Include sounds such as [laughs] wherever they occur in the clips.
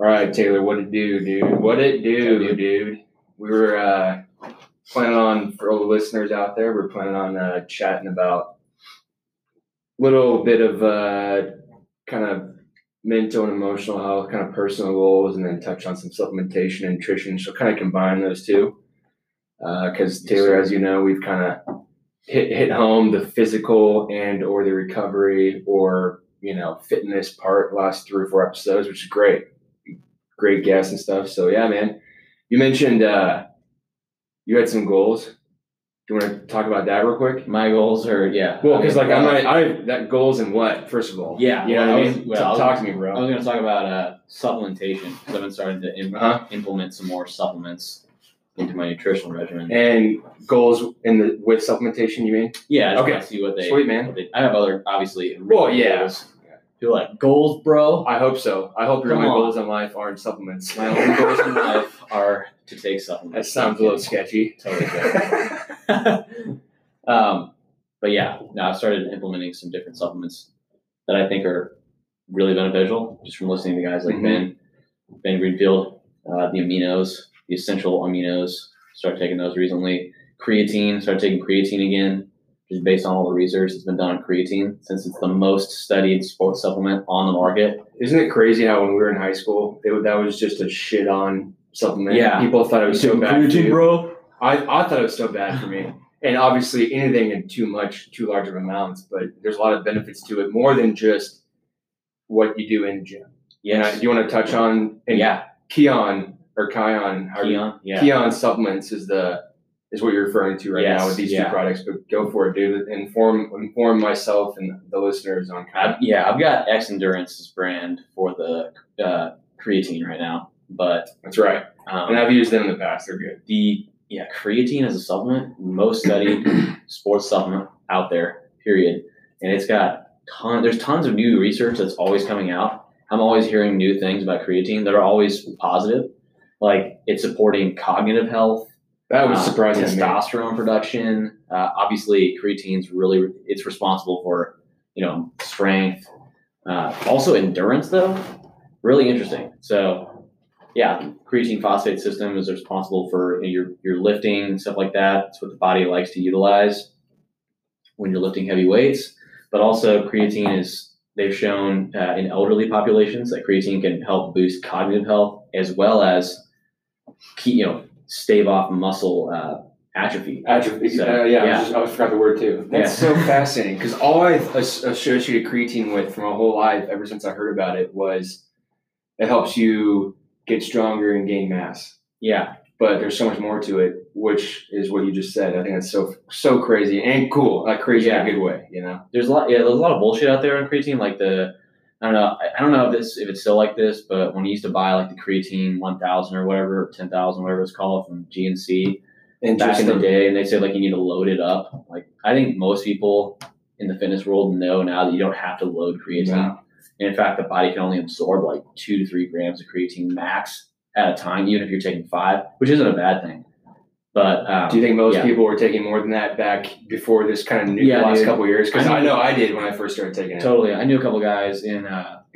All right, Taylor, what it do, dude? What it do, dude? We were uh, planning on for all the listeners out there. We're planning on uh, chatting about a little bit of uh, kind of mental and emotional health, kind of personal goals, and then touch on some supplementation and nutrition. So kind of combine those two. Because Taylor, as you know, we've kind of hit hit home the physical and or the recovery or you know fitness part last three or four episodes, which is great. Great guests and stuff. So yeah, man. You mentioned uh, you had some goals. Do you want to talk about that real quick? My goals are yeah. Well, because like I'm not, I that goals and what first of all. Yeah, you know well, what I was- mean. well, was- talk to me, bro. I was going to talk about uh, supplementation because I've been starting to im- Uh-huh. implement some more supplements into my nutritional regimen. And goals in the with supplementation, you mean? yeah, Okay. see what they. Sweet, man. they- I have other obviously. Well, yeah. goals. You're like goals, bro. I hope so. I hope your on. goals in life aren't supplements. My only goals in life are to take supplements. That sounds a little sketchy. Totally [laughs] um, but yeah, now I've started implementing some different supplements that I think are really beneficial just from listening to guys like Mhm. Ben, Ben Greenfield, uh, the aminos, the essential aminos. Started taking those recently. Creatine, started taking creatine again, just based on all the research that's been done on creatine, since it's the most studied sports supplement on the market. Isn't it crazy how when we were in high school, it, that was just a shit on supplement? Yeah. people thought it was so bad. for creatine, you. bro. I, I thought it was so bad for me. And obviously, anything in too much, too large of amounts, but there's a lot of benefits to it, more than just what you do in gym. Yeah. Do you want to touch on? And Yeah. Keon or Kion, how Keon. Yeah. Keon supplements is the is what you're referring to right Yes, now with these yeah. two products. But go for it, dude. Inform inform myself and the listeners on I've, yeah, I've got X Endurance's brand for the uh, creatine right now, but That's right. um, And I've used them in the past. They're good. the yeah creatine as a supplement, most studied [clears throat] sports supplement out there. Period, and it's got ton. There's tons of new research that's always coming out. I'm always hearing new things about creatine that are always positive, like it's supporting cognitive health. That was uh, surprising me. Testosterone production. Uh, obviously, creatine's really it's responsible for you know strength, uh, also endurance though. Really interesting. So, yeah, creatine phosphate system is responsible for your your lifting stuff like that. It's what the body likes to utilize when you're lifting heavy weights. But also, creatine is they've shown uh, in elderly populations that creatine can help boost cognitive health as well as keep you know stave off muscle uh, atrophy. Atrophy. So, uh, yeah, I, yeah. was just, I forgot the word too. That's Yeah. so fascinating because all I associated creatine with from my whole life, ever since I heard about it, was it helps you get stronger and gain mass. Yeah, But there's so much more to it, which is what you just said. I think that's so so crazy and cool, like crazy Yeah. in a good way. You know? there's a lot. Yeah, there's a lot of bullshit out there on creatine. Like the, I don't know. I, I don't know if this if it's still like this, but when you used to buy like the creatine 1000 or whatever, 10,000, whatever it's called from GNC And back in the day, and they said like you need to load it up. Like I think most people in the fitness world know now that you don't have to load creatine. And in fact, the body can only absorb like two to three grams of creatine max at a time, even if you're taking five, which isn't a bad thing. But um, Do you think most yeah. people were taking more than that back before this kind of new Yeah, last dude. couple years? Because I I, know I did when I first started taking it. Totally. I knew a couple guys in uh, [clears throat]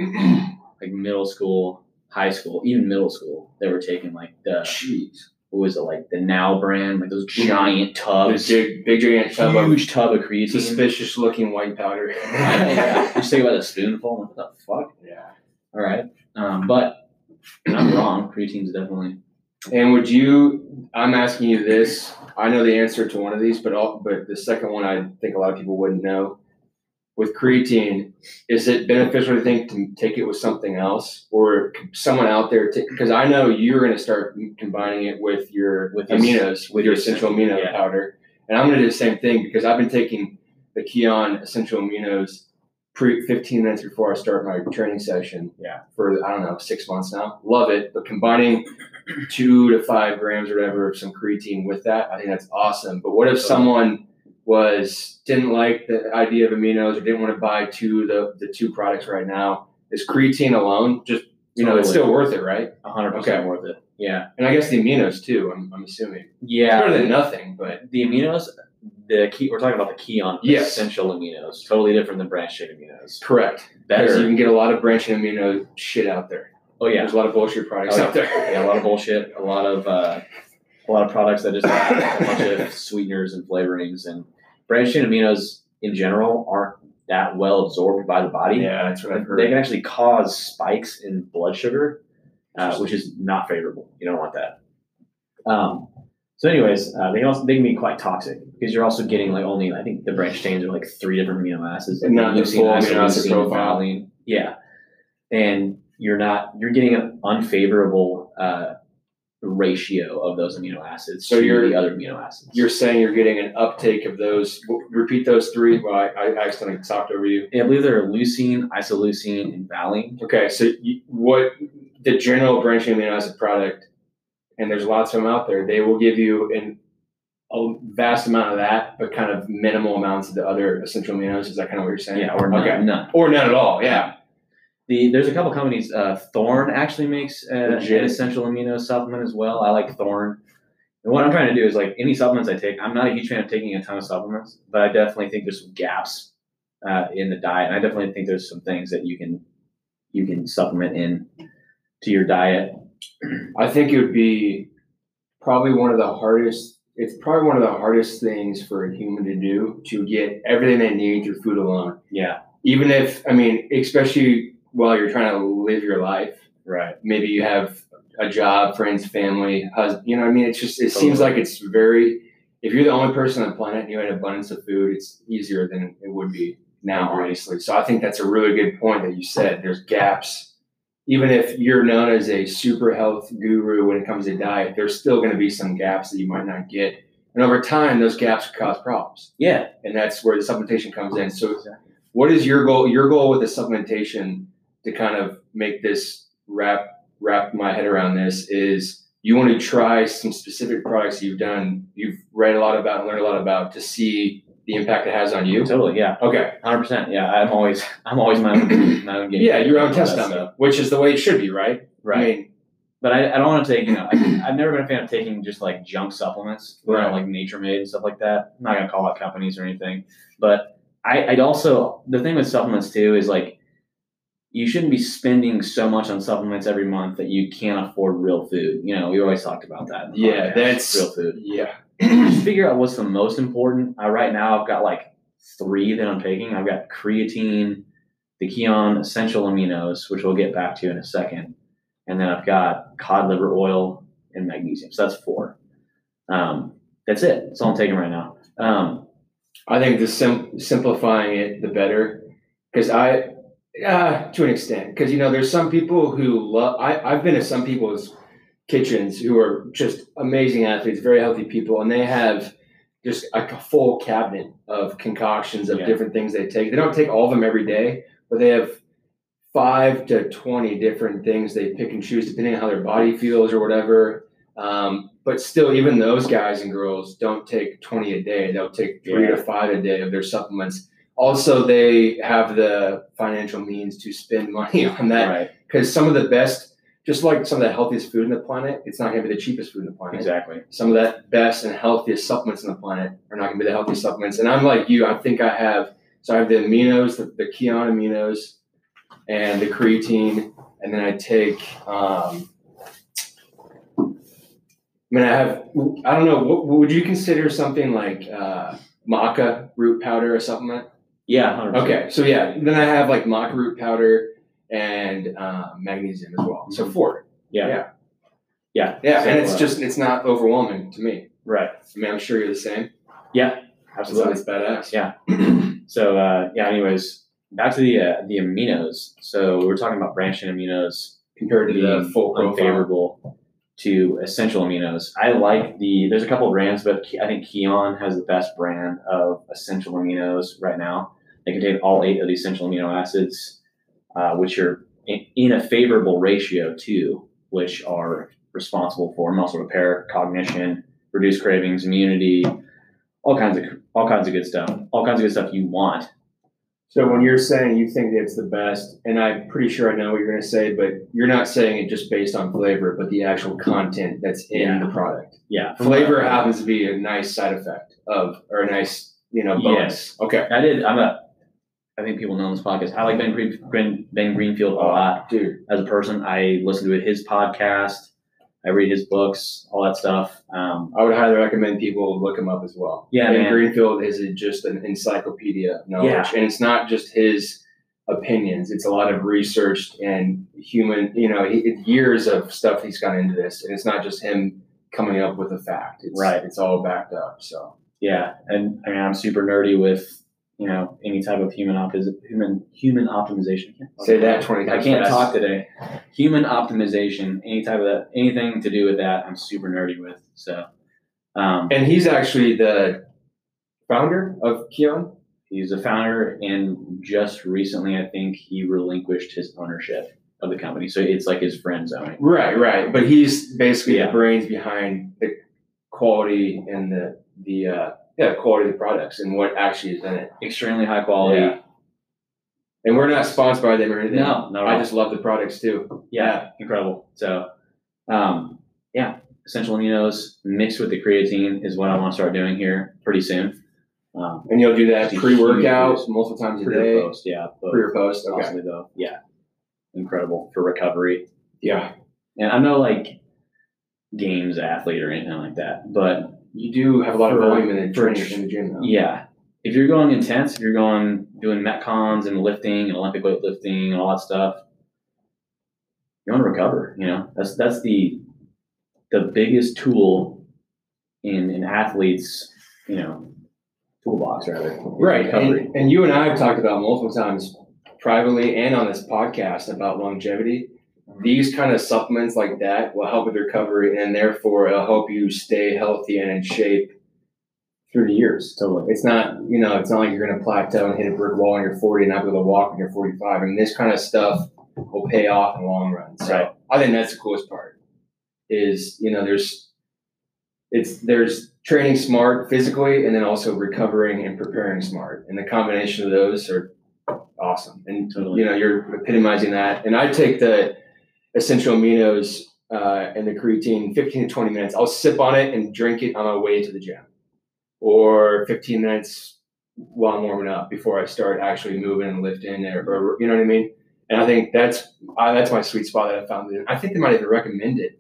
like middle school, high school, even middle school. that were taking like the Jeez. what was it like the Now brand, like those giant tubs, big, big giant tub of huge tub of creatine. suspicious looking white powder. [laughs] yeah. Just think about a spoonful. What the fuck? Yeah. All right. Um, but I'm wrong. Creatine's definitely. And would you? I'm asking you this. I know the answer to one of these, but all, but the second one, I think a lot of people wouldn't know. With creatine, is it beneficial to think to take it with something else, or someone out there? Because I know you're going to start combining it with your With aminos, with your essential amino yeah. powder, and I'm going to do the same thing because I've been taking the Kion essential aminos pre 15 minutes before I start my training session. Yeah. For I don't know six months now. Love it, but combining two to five grams or whatever of some creatine with that, I think that's awesome. But what if someone was didn't like the idea of aminos or didn't want to buy two the the two products right now? Is creatine alone just you know it's still worth it, right? 100% Okay. worth it. Yeah. And I guess the aminos too. I'm, I'm assuming Yeah. it's better than nothing, but the aminos, the key, we're talking about the Kion Yes. essential aminos, totally different than branched chain aminos. correct because you can get a lot of branching amino shit out there. Oh yeah, There's a lot of bullshit products Oh, yeah. out there. yeah, a lot of bullshit, a lot of uh, a lot of products that just have a bunch of [laughs] sweeteners and flavorings and branched chain aminos in general aren't that well absorbed by the body. Yeah, that's what I've heard. They can actually cause spikes in blood sugar, uh, which is not favorable. You don't want that. Um, so, anyways, uh, they can also they can be quite toxic because you're also getting like only I think the branched chains are like three different amino acids. And not the Leucine, amino acid profile. valine. Yeah, and you're not you're getting an unfavorable uh, ratio of those amino acids So to you're- the other amino acids. You're saying you're getting an uptake of those. Repeat those three. Well, I, I accidentally talked over you. Yeah, I believe they're leucine, isoleucine, and valine. Okay, so you, what the general branching amino acid product, and there's lots of them out there. They will give you an a vast amount of that, but kind of minimal amounts of the other essential amino acids. Is that kind of what you're saying? Yeah, or none. okay, none. or none at all. Yeah. The there's a couple companies. Uh, Thorne actually makes uh, an essential amino supplement as well. I like Thorne. And what I'm trying to do is like any supplements I take. I'm not a huge fan of taking a ton of supplements, but I definitely think there's some gaps uh, in the diet, and I definitely think there's some things that you can you can supplement in to your diet. I think it would be probably one of the hardest. It's probably one of the hardest things for a human to do to get everything they need through food alone. Yeah, Even if I mean, especially while you're trying to live your life. right. maybe you have a job, friends, family, husband. You know, what I mean, it's just it seems like it's very. If you're the only person on the planet and you had abundance of food, it's easier than it would be now, obviously. So I think that's a really good point that you said. There's gaps. Even if you're known as a super health guru when it comes to diet, there's still going to be some gaps that you might not get. And over time, those gaps cause problems. Yeah, And that's where the supplementation comes in. So, what is your goal? Your goal with the supplementation to kind of make this wrap wrap my head around this is you want to try some specific products you've done, you've read a lot about, and learned a lot about to see the impact it has on you. totally. Yeah, Okay. hundred percent. Yeah, I'm always I'm always my own my own game. Yeah, your own test dummy, which is the way it should be, right? Right. I mean, But I, I don't want to take, you know, I, [clears throat] I've never been a fan of taking just like junk supplements, you know, Right. like Nature Made and stuff like that. I'm not going to call out companies or anything. But I, I'd also, the thing with supplements too is like, you shouldn't be spending so much on supplements every month that you can't afford real food. You know, we always talked about that. Yeah, podcast, that's- real food. yeah. Just figure out what's the most important. Uh, right now, I've got like three that I'm taking. I've got creatine, the Kion essential aminos, which we'll get back to in a second, and then I've got cod liver oil and magnesium. So that's four. Um, that's it. That's all I'm taking right now. Um, I think the sim- simplifying it, the better. Because I, uh, to an extent, because you know, there's some people who love. I I've been to some people's kitchens who are just amazing athletes, very healthy people, and they have just like a full cabinet of concoctions of Yeah. different things they take. They don't take all of them every day, but they have five to twenty different things they pick and choose depending on how their body feels or whatever. Um, but still, even those guys and girls don't take 20 a day. They'll take three to five a day of their supplements. Also, they have the financial means to spend money [laughs] on that right. because some of the best, just like some of the healthiest food in the planet, it's not going to be the cheapest food in the planet. Exactly. Some of that best and healthiest supplements in the planet are not going to be the healthiest supplements. And I'm like you. I think I have. So I have the aminos, the, the Kion aminos, and the creatine, and then I take. Um, I mean, I have. I don't know. What, what would you consider something like uh, maca root powder a supplement? Yeah. 100%. Okay, so yeah, then I have like maca root powder and uh, magnesium as well. So four. Yeah. Yeah. Yeah. Yeah, So, and it's uh, just it's not overwhelming to me. right. I mean, I'm sure you're the same. Yeah. Absolutely. it's badass. Yeah. [clears throat] So uh, yeah. Anyways, back to the uh, the aminos. So we were talking about branched chain aminos Compared to the full profile. to essential aminos. I like the. There's a couple of brands, but I think Kion has the best brand of essential aminos right now. They contain all eight of the essential amino acids, uh, which are in, in a favorable ratio too, which are responsible for muscle repair, cognition, reduced cravings, immunity, all kinds of all kinds of good stuff. All kinds of good stuff you want. So when you're saying you think it's the best, and I'm pretty sure I know what you're going to say, but you're not saying it just based on flavor, but the actual content that's in Yeah. the product. Yeah, Flavor happens to be a nice side effect of, or a nice, you know, bonus. Yes. Okay. I did. I'm a. I think people know on this podcast. I like Ben Green, Ben, Greenfield a lot dude. as a person. I listen to his podcast. I read his books, all that stuff. Um, I would highly recommend people look him up as well. Yeah, Ben man. Greenfield is a- just an encyclopedia of knowledge, Yeah. and it's not just his opinions. It's a lot of research and human, you know, he, years of stuff he's gone into this, and it's not just him coming up with a fact. It's, Right. It's all backed up. So yeah, and I mean, I'm super nerdy with you know any type of human opti- human human optimization. I can't talk say that twenty I can't fast. talk today. Human optimization, any type of that, anything to do with that, I'm super nerdy with. So, um, And he's actually the founder of Kion. he's a founder, and just recently, I think he relinquished his ownership of the company. So it's like his friends owning. Right, right. But he's basically Yeah. the brains behind the quality and the the uh, yeah quality of the products and what actually is in it. Extremely high quality. Yeah. And we're not sponsored by them or anything. No, no, I just love the products too. yeah, incredible. So, um, yeah, essential aminos mixed with the creatine is what I want to start doing here pretty soon. Um, And you'll do that pre-workout multiple times a day. post, yeah, both. Pre or post. Okay. though, yeah, incredible for recovery. Yeah. And I'm no like games athlete or anything like that, but You do have a lot of For- volume in the training in the gym though. yeah, if you're going intense, if you're going doing metcons and lifting and Olympic weightlifting and all that stuff, you want to recover. You know, that's that's the the biggest tool in an athlete's you know toolbox rather. Right. And, and you and I have talked about multiple times privately and on this podcast about longevity. These kind of supplements like that will help with recovery and therefore it'll help you stay healthy and in shape through the years. Totally. It's not, you know, it's not like you're going to plateau and hit a brick wall when you're 40 and not be able to walk when you're 45. I mean, this kind of stuff will pay off in the long run. So Right. I think that's the coolest part is, you know, there's, it's, there's training smart physically and then also recovering and preparing smart. And the combination of those are awesome. And, Totally. you know, you're epitomizing that. And I take the essential aminos uh, and the creatine 15 to 20 minutes. I'll sip on it and drink it on my way to the gym or 15 minutes while I'm warming up before I start actually moving and lifting or, or you know what I mean? And I think that's that's my sweet spot that I found. I think they might even recommend it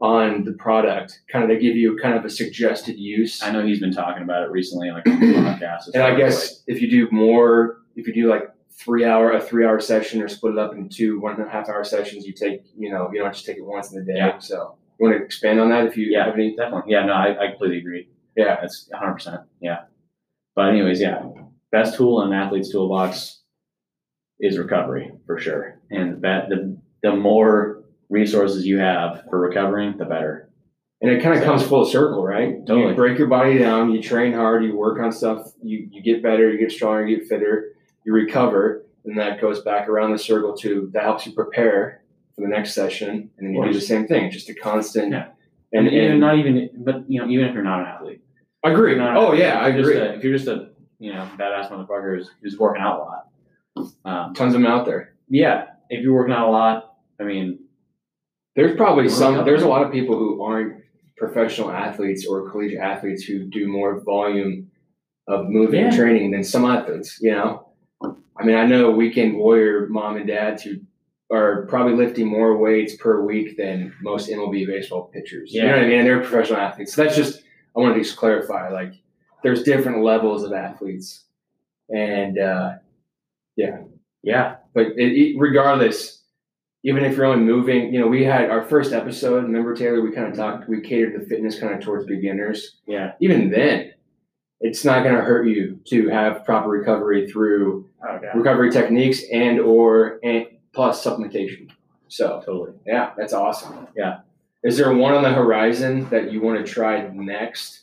on the product. Kind of they give you kind of a suggested use. I know he's been talking about it recently on like on the podcast. And I guess if you do more, if you do like three hour a three hour session or split it up into two one and a half hour sessions, you take you know you don't just take it once in the day. Yeah. So you want to expand on that if you Yeah. have any? definitely. Yeah, no, I, I completely agree. Yeah. That's 100. percent Yeah. But anyways, yeah, best tool in an athlete's toolbox is recovery for sure, and that the the more resources you have for recovering, the better. And it kind of So- comes full circle, right? Totally. You break your body down, you train hard, you work on stuff, you, you get better, you get stronger, you get fitter, you recover, and that goes back around the circle to that helps you prepare for the next session, and then you do the same thing, just a constant. Yeah. And, And, and not even, but you know, even if you're not an athlete, I agree. Not Oh yeah, I if you're just agree. a- if you're just a you know badass motherfucker who's, who's working out a lot, um, Tons of them out there. yeah, if you're working out a lot, I mean, There's probably some. There's a lot of people who aren't professional athletes or collegiate athletes who do more volume of moving Yeah. training than some athletes. You know, I mean, I know weekend warrior mom and dads who are probably lifting more weights per week than most MLB baseball pitchers. You know Yeah. what I mean? And they're professional athletes. So that's just I wanted to just clarify. Like, there's different levels of athletes, and uh, yeah, yeah, but it, it, regardless, even if you're only moving, you know, we had our first episode. Remember Taylor? We kind of talked. We catered the fitness kind of towards beginners. yeah, Even then, it's not going to hurt you to have proper recovery through oh, yeah, recovery techniques and or and plus supplementation. So totally. yeah, that's awesome. Yeah. Is there one on the horizon that you want to try next?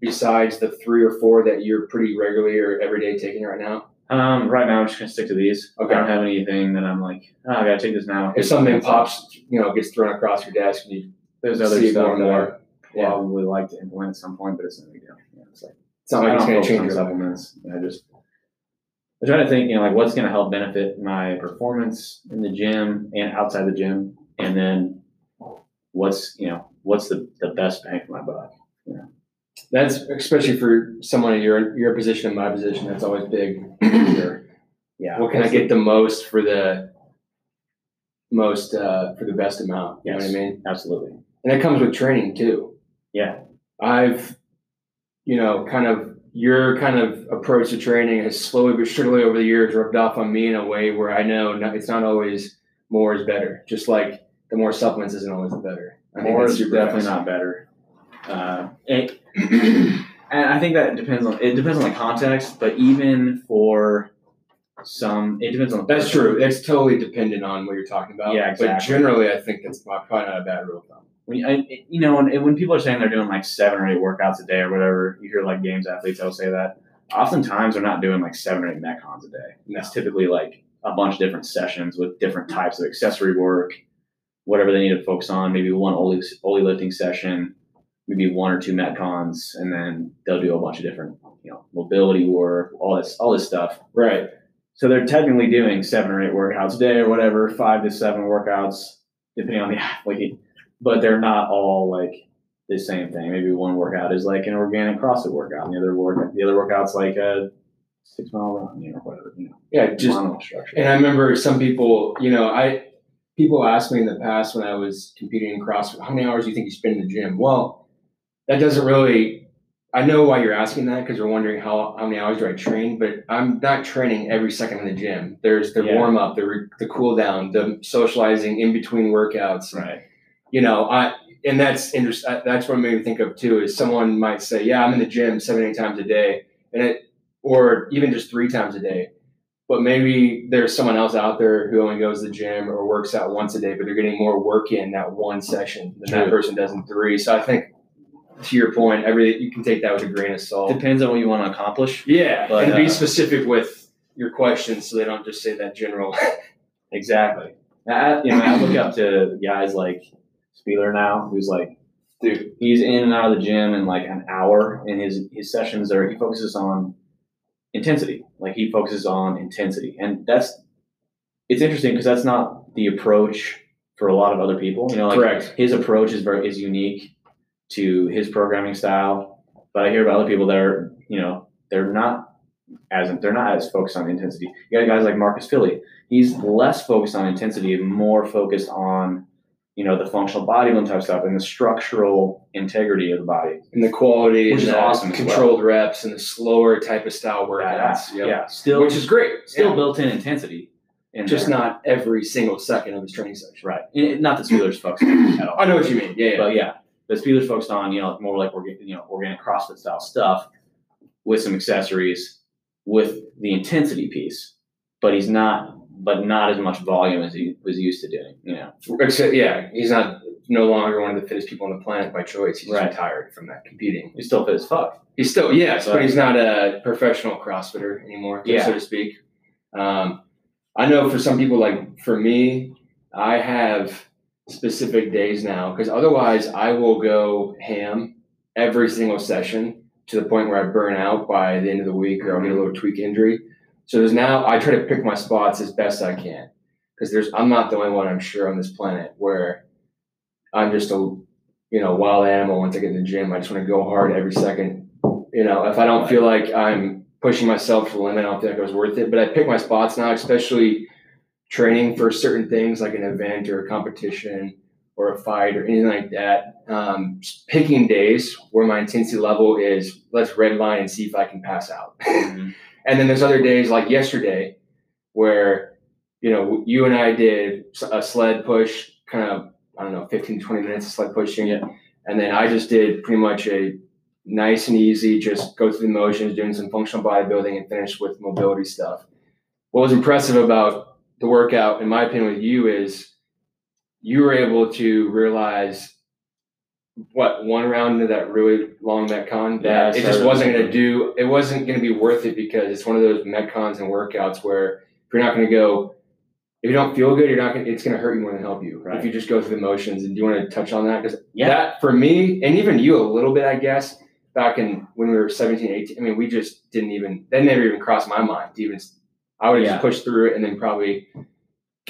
Besides the three or four that you're pretty regularly or every day taking right now, Um, right now I'm just gonna stick to these. Okay. I don't have anything that I'm like, oh, I gotta take this now. if something pops, you know, gets thrown across your desk, and you there's other see stuff more that more. I probably like to implement at some point, but it's no big deal. Yeah, it's not like I it's going to change your supplements. I just I try to think, you know, like what's gonna help benefit my performance in the gym and outside the gym, and then what's you know what's the, the best bang for my buck. That's especially for someone in your your position and my position. That's always big. [clears throat] Yeah. what can I get the most for the most uh, for the best amount? You know what I mean? Absolutely. And that comes with training too. Yeah. I've, you know, kind of your kind of approach to training has slowly but surely over the years rubbed off on me in a way where I know not, it's not always more is better. Just like the more supplements isn't always the better. I More is definitely fascinating. not better. Uh, it, [clears throat] and I think that depends on it depends on the context, but even for some, it depends on the That's person. true. It's totally dependent on what you're talking about. Yeah, exactly. But generally, I think that's probably not a bad rule of thumb. When you, I, you know, when, when people are saying they're doing like seven or eight workouts a day or whatever, you hear like games athletes that'll say that. Oftentimes, they're not doing like seven or eight metcons a day. No. It's typically like a bunch of different sessions with different types of accessory work, whatever they need to focus on. Maybe one Oly, Oly lifting session, maybe one or two metcons, and then they'll do a bunch of different, you know, mobility work, all this, all this stuff. Right. So they're technically doing seven or eight workouts a day or whatever, five to seven workouts, depending on the [laughs] athlete. But they're not all like the same thing. Maybe one workout is like an organic CrossFit workout, and the other work the other workout's like a six mile run, you know, whatever, you know, Yeah. Just structure. And I remember some people, you know, I people asked me in the past when I was competing in CrossFit, how many hours do you think you spend in the gym? Well, that doesn't really. I know why you're asking that because you're wondering how how many hours do I train, but I'm not training every second in the gym. There's the Yeah. warm up, the re- the cool down, the socializing in between workouts. Right. You know, I and that's interest. That's what made me think of too. Is someone might say, "Yeah, I'm in the gym seven eight times a day," and it or even just three times a day but maybe there's someone else out there who only goes to the gym or works out once a day, but they're getting more work in that one session than that person does in three. So I think, to your point, every you can take that with a grain of salt. Depends on what you want to accomplish. Yeah, But, and be uh, specific with your questions so they don't just say that general. [laughs] Exactly. I, you know, I look up to guys like Spealler now, who's like, dude, he's in and out of the gym in like an hour, and his his sessions are he focuses on intensity. Like he focuses on intensity, and that's it's interesting because that's not the approach for a lot of other people. You know, like Correct. his approach is very is unique to his programming style. But I hear about other people that are, you know, they're not as they're not as focused on intensity. You got guys like Marcus Filly. He's less focused on intensity and more focused on, you know, the functional body bodybuilding type stuff and the structural integrity of the body. And the quality, Which and is the awesome as controlled reps, and the slower type of style workouts. yeah, Yep. still which is great. still yeah. built in intensity. In just there. not every single second of his training session. right. And not that Spealler's focused on at all. I know what you mean. Yeah, yeah. But yeah, but Spealler's focused on you know more like orga- you know organic CrossFit style stuff with some accessories with the intensity piece, but he's not but not as much volume as he was used to doing. You know, Except, yeah, he's not no longer one of the fittest people on the planet by choice. He's Right. retired from that competing. he's still fit as fuck. He's still yes, but But- he's not a professional CrossFitter anymore, Yeah. so to speak. Um, I know for some people, like for me, I have specific days now because otherwise I will go ham every single session to the point where I burn out by the end of the week or I'll get a little tweak injury. So there's now I try to pick my spots as best I can because there's I'm not the only one I'm sure on this planet where I'm just a you know wild animal once I get in the gym. I just want to go hard every second. You know, if I don't feel like I'm pushing myself to the limit, I don't feel like it was worth it. But I pick my spots now, especially training for certain things like an event or a competition or a fight or anything like that. Um, picking days where my intensity level is let's red line and see if I can pass out. [laughs] And then there's other days like yesterday where, you know, you and I did a sled push, kind of, I don't know, 15 to 20 minutes of sled pushing. Yeah. And then I just did pretty much a nice and easy, just go through the motions, doing some functional bodybuilding and finish with mobility stuff. What was impressive about the workout, in my opinion, with you is you were able to realize what one round into that really long metcon Yeah, that it just wasn't going to do it wasn't going to be worth it because it's one of those metcons and workouts where if you're not going to go if you don't feel good you're not going to it's going to hurt you more than help you Right. if you just go through the motions and do you want to touch on that because Yeah. that for me and even you a little bit i guess back in when we were 17 18 i mean we just didn't even that never even crossed my mind to even i would have Yeah. just pushed through it and then probably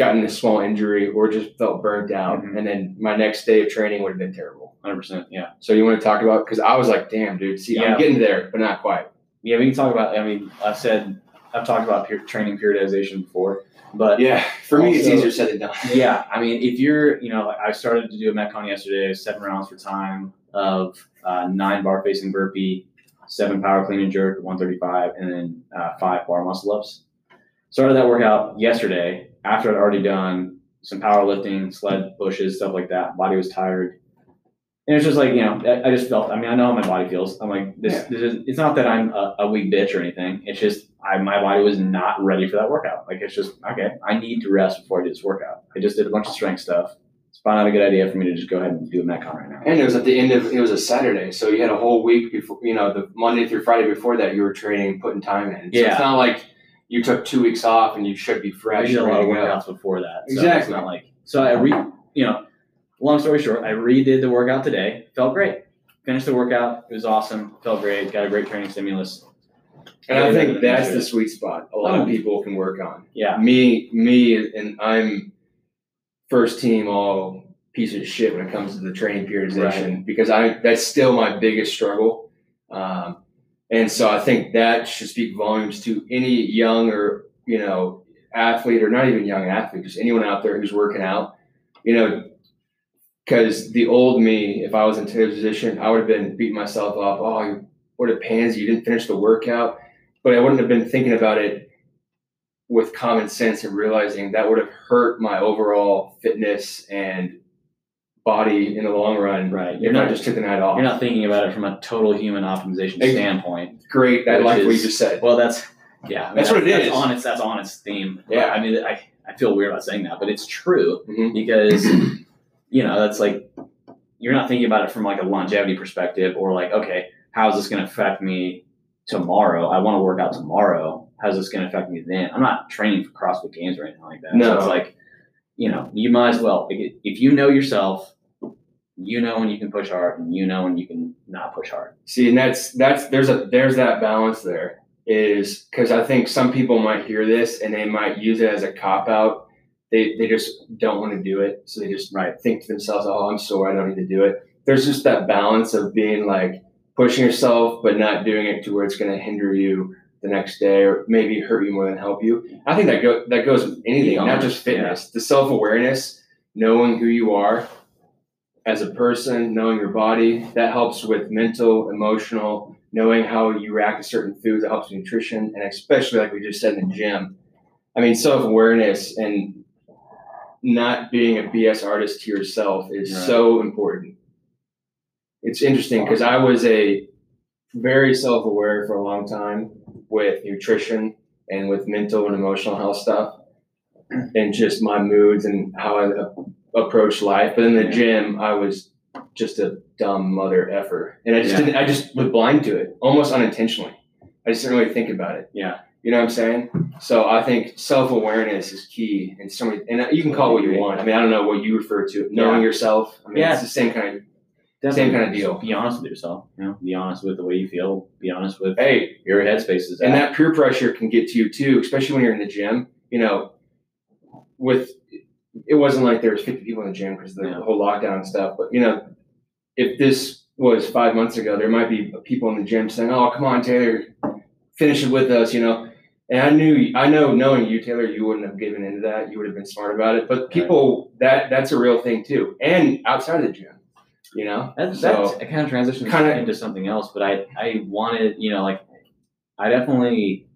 gotten a small injury or just felt burnt out Mhm. and then my next day of training would have been terrible Hundred percent. Yeah. so you want to talk about because I was like, damn, dude, see, Yeah. I'm getting there, but not quite. Yeah, we can talk about. I mean, I've said I've talked about peer, training periodization before, but Yeah, for me, it's easier said than done. [laughs] yeah, I mean, if you're, you know, I started to do a Metcon yesterday, seven rounds for time of uh, nine bar facing burpee, seven power clean and jerk, 135, and then uh, five bar muscle ups. Started that workout yesterday after I'd already done some powerlifting, sled pushes, stuff like that. Body was tired. And it's just like, you know, I, I just felt, I mean, I know how my body feels. I'm like, this, Yeah. this is, it's not that I'm a, a weak bitch or anything. It's just, I, my body was not ready for that workout. Like, it's just, okay, I need to rest before I do this workout. I just did a bunch of strength stuff. It's probably not a good idea for me to just go ahead and do a Metcon right now. And it was at the end of it was a Saturday, so you had a whole week before. You know, the Monday through Friday before that, you were training, putting time in. So Yeah. it's not like you took two weeks off and you should be I fresh. did a lot of to go. workouts before that. So Exactly. It's not like so I re you know, long story short, I redid the workout today. Felt great. Finished the workout. It was awesome. Felt great. Got a great training stimulus. And I think that's the sweet spot. A lot of Oh. people can work on. Yeah. Me, me, and I'm first team all piece of shit when it comes to the training periodization because I that's still my biggest struggle. Um, and so I think that should speak volumes to any young or you know athlete or not even young athlete, just anyone out there who's working out. You know, because the old me, if I was in today's position, I would have been beating myself up. Oh, you what a pansy! You didn't finish the workout, but I wouldn't have been thinking about it with common sense and realizing that would have hurt my overall fitness and body in the long run. Right. You're not just took the night off. you're not thinking about it from a total human optimization Ex- standpoint. Great. I like what you just said. Well that's yeah, I mean, That's what it that's is. On its that's on its theme. Yeah. I mean I, I feel weird about saying that, but it's true. Mhm. because you know that's like you're not thinking about it from like a longevity perspective or like okay how's this going to affect me tomorrow i want to work out tomorrow how's this going to affect me then i'm not training for crossfit games or anything like that No. so it's like you know you might as well if you know yourself you know when you can push hard and you know when you can not push hard See, and that's that's there's a there's that balance there is because I think some people might hear this and they might use it as a cop out. They they just don't want to do it, so they just Right. think to themselves, "Oh, I'm sore, I don't need to do it." There's just that balance of being like pushing yourself, but not doing it to where it's going to hinder you the next day or maybe hurt you more than help you. I think that go that goes with anything, Yeah. not just fitness. The self awareness, knowing who you are as a person, knowing your body, that helps with mental, emotional, knowing how you react to certain foods, that helps with nutrition, and especially like we just said in the gym. I mean, self awareness and not being a BS artist to yourself is Right. so important. It's interesting because I was a very self aware for a long time with nutrition and with mental and emotional health stuff and just my moods and how I approach life. But in the gym, I was just a dumb mother effer, and I just Yeah. didn't. I just was blind to it, almost unintentionally. I just didn't really think about it. Yeah. You know what I'm saying? So I think self awareness is key, and so many, and you can call it what you want. I mean, I don't know what you refer to, knowing Yeah. yourself. I mean, Yeah. it's the same kind of. Definitely. kinda deal. Just be honest with yourself you know be honest with the way you feel be honest with Hey, your headspace is and at. that peer pressure can get to you too, especially when you're in the gym. You know, with it wasn't like there was 50 people in the gym because of the Yeah. whole lockdown and stuff. But you know, if this was five months ago, there might be people in the gym saying, "Oh, come on, Taylor, finish it with us," you know. And I knew, I know, knowing you, Taylor, you wouldn't have given into that. You would have been smart about it. But people, that that's a real thing too, and outside of the gym, you know. That's, So- that's kind of transitions Kinda- into something else, but I I wanted you know like I definitely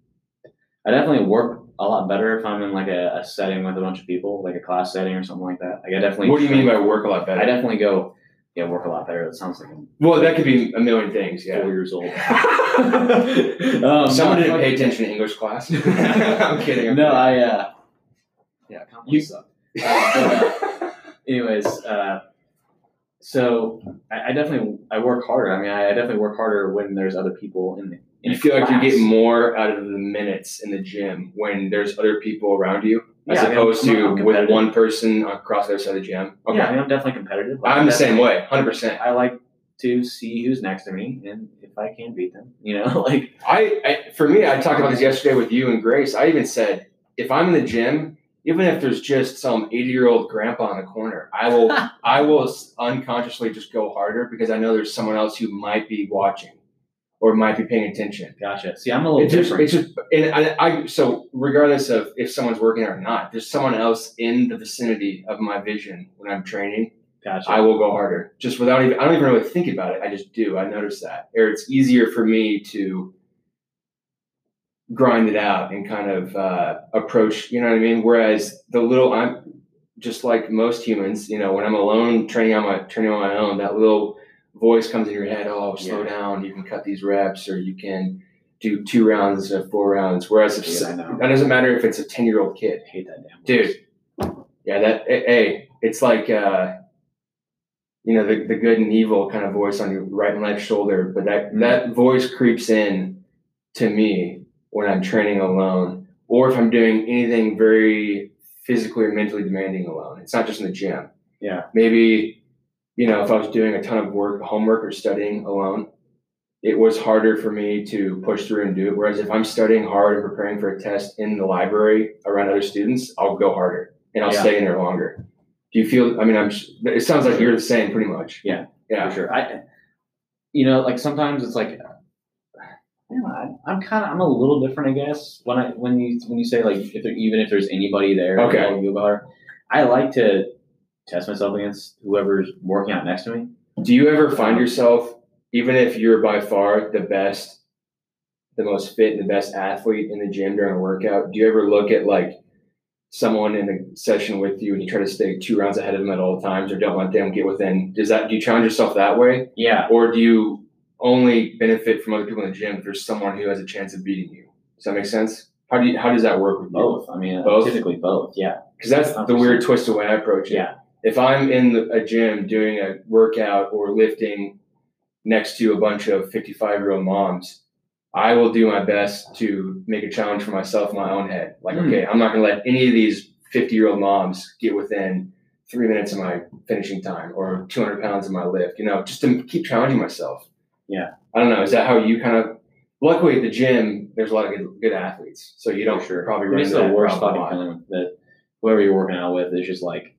I definitely work a lot better if I'm in like a, a setting with a bunch of people, like a class setting or something like that. Like I definitely. What do you mean by work a lot better? I definitely go yeah work a lot better. That sounds like I'm well, that could be a million things. Yeah. four years old. [laughs] um, Someone didn't pay attention to English class. [laughs] [laughs] I'm kidding. I'm No, kidding. I uh yeah You- suck. Uh, but, anyways, uh, so I, I definitely I work harder. I mean, I, I definitely work harder when there's other people in the. In you feel like you class. get more out of the minutes in the gym when there's other people around you, as Yeah, I mean, opposed to with one person across the other side of the gym. Okay. Yeah, I mean, I'm definitely competitive. Like, I'm the same way, hundred percent. I like to see who's next to me, and if I can beat them, you know, [laughs] like I, I for me, I talked about this yesterday with you and Grace. I even said if I'm in the gym, even if there's just some 80 year old grandpa in the corner, I will [laughs] I will unconsciously just go harder because I know there's someone else who might be watching, or might be paying attention. Gotcha. See, I'm a little It's just, different. it's just, and I, I, so regardless of if someone's working or not, there's someone else in the vicinity of my vision when I'm training. gotcha. I will go harder just without even, I don't even really think about it. I just do. I notice that. Or it's easier for me to grind it out and kind of uh, approach, you know what I mean? Whereas the little, I'm just like most humans, you know, when I'm alone training on my, training on my own, that little voice comes in your head, oh, slow Yeah. down. You can cut these reps or you can do two rounds instead of four rounds. Whereas if, Yeah, that doesn't matter if it's a 10 year old kid. I hate that damn Dude. Yeah, that eh, hey, it's like uh, you know the, the good and evil kind of voice on your right and left shoulder, but that Mhm. that voice creeps in to me when I'm training alone, or if I'm doing anything very physically or mentally demanding alone. It's not just in the gym. Yeah. Maybe you know if I was doing a ton of work, homework, or studying alone. It was harder for me to push through and do it. Whereas if I'm studying hard and preparing for a test in the library around other students, I'll go harder and I'll Yeah. stay in there longer. Do you feel? I mean, I'm. It sounds like you're the same, pretty much. Yeah. Yeah. for sure. I, you know, like sometimes it's like, you know, I, I'm kind of, I'm a little different, I guess. When I, when you, when you say like, if there, even if there's anybody there, Okay. I like to test myself against whoever's working out next to me. Do you ever find yourself, even if you're by far the best, the most fit, the best athlete in the gym during a workout, do you ever look at like someone in a session with you and you try to stay two rounds ahead of them at all times, or don't let them get within? Does that do you challenge yourself that way, Yeah. or do you only benefit from other people in the gym if there's someone who has a chance of beating you? Does that make sense? How do you how does that work with you? Both. I mean, Both? typically both. Yeah. because that's the weird twist of way I approach it. Yeah. If I'm in the, a gym doing a workout or lifting next to a bunch of 55 year old moms, I will do my best to make a challenge for myself in my own head. Like, Hmm. okay, I'm not going to let any of these 50 year old moms get within three minutes of my finishing time or 200 pounds of my lift, you know, just to keep challenging myself. Yeah. I don't know. Is that how you kind of, luckily at the gym, there's a lot of good, good athletes. So you don't sure. probably run it's into the worst fucking feeling that whoever you're working out with is just like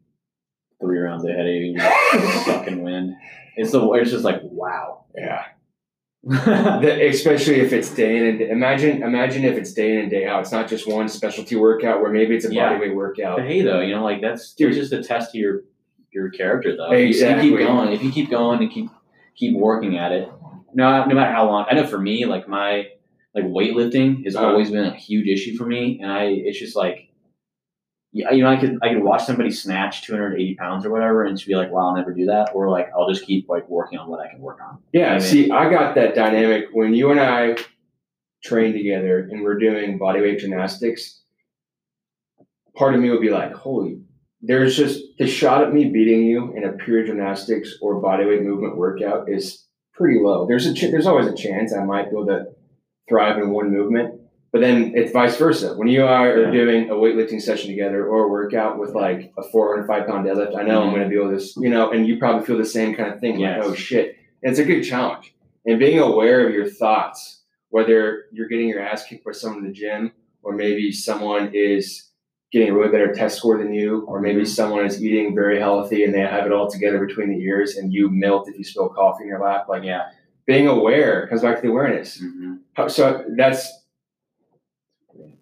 three rounds ahead of you and you're [laughs] fucking win. It's the it's just like wow. Yeah. [laughs] The- especially if it's day in and day. Imagine, imagine if it's day in and day out. It's not just one specialty workout where maybe it's a Yeah. bodyweight workout. But hey, though, you know, like that's Dude. just a test to your your character, though. You- Exactly. If you keep going, if you keep going and keep keep working at it, no, no matter how long. I know for me, like my like weightlifting has Uh-huh. always been a huge issue for me, and I it's just like. Yeah, you know, I could I could watch somebody snatch 280 pounds or whatever, and just be like, "Wow, I'll never do that," or like, "I'll just keep like working on what I can work on." Yeah. I see, I got that dynamic when you and I trained together and we're doing bodyweight gymnastics. Part of me would be like, "Holy." There's just the shot at me beating you in a pure gymnastics or bodyweight movement workout is pretty low. There's a ch- there's always a chance I might be able to thrive in one movement, but then it's vice versa. When you are Yeah. doing a weightlifting session together or a workout with like a 405 pound deadlift, I know I'm Mhm. going to be able to, you know, and you probably feel the same kind of thing. Yes. Like, oh shit, and it's a good challenge. And being aware of your thoughts, whether you're getting your ass kicked by someone in the gym, or maybe someone is getting a really better test score than you, or maybe Mhm. someone is eating very healthy and they have it all together between the ears, and you melt if you spill coffee in your lap. Like Yeah. being aware comes back to the awareness. hmm So that's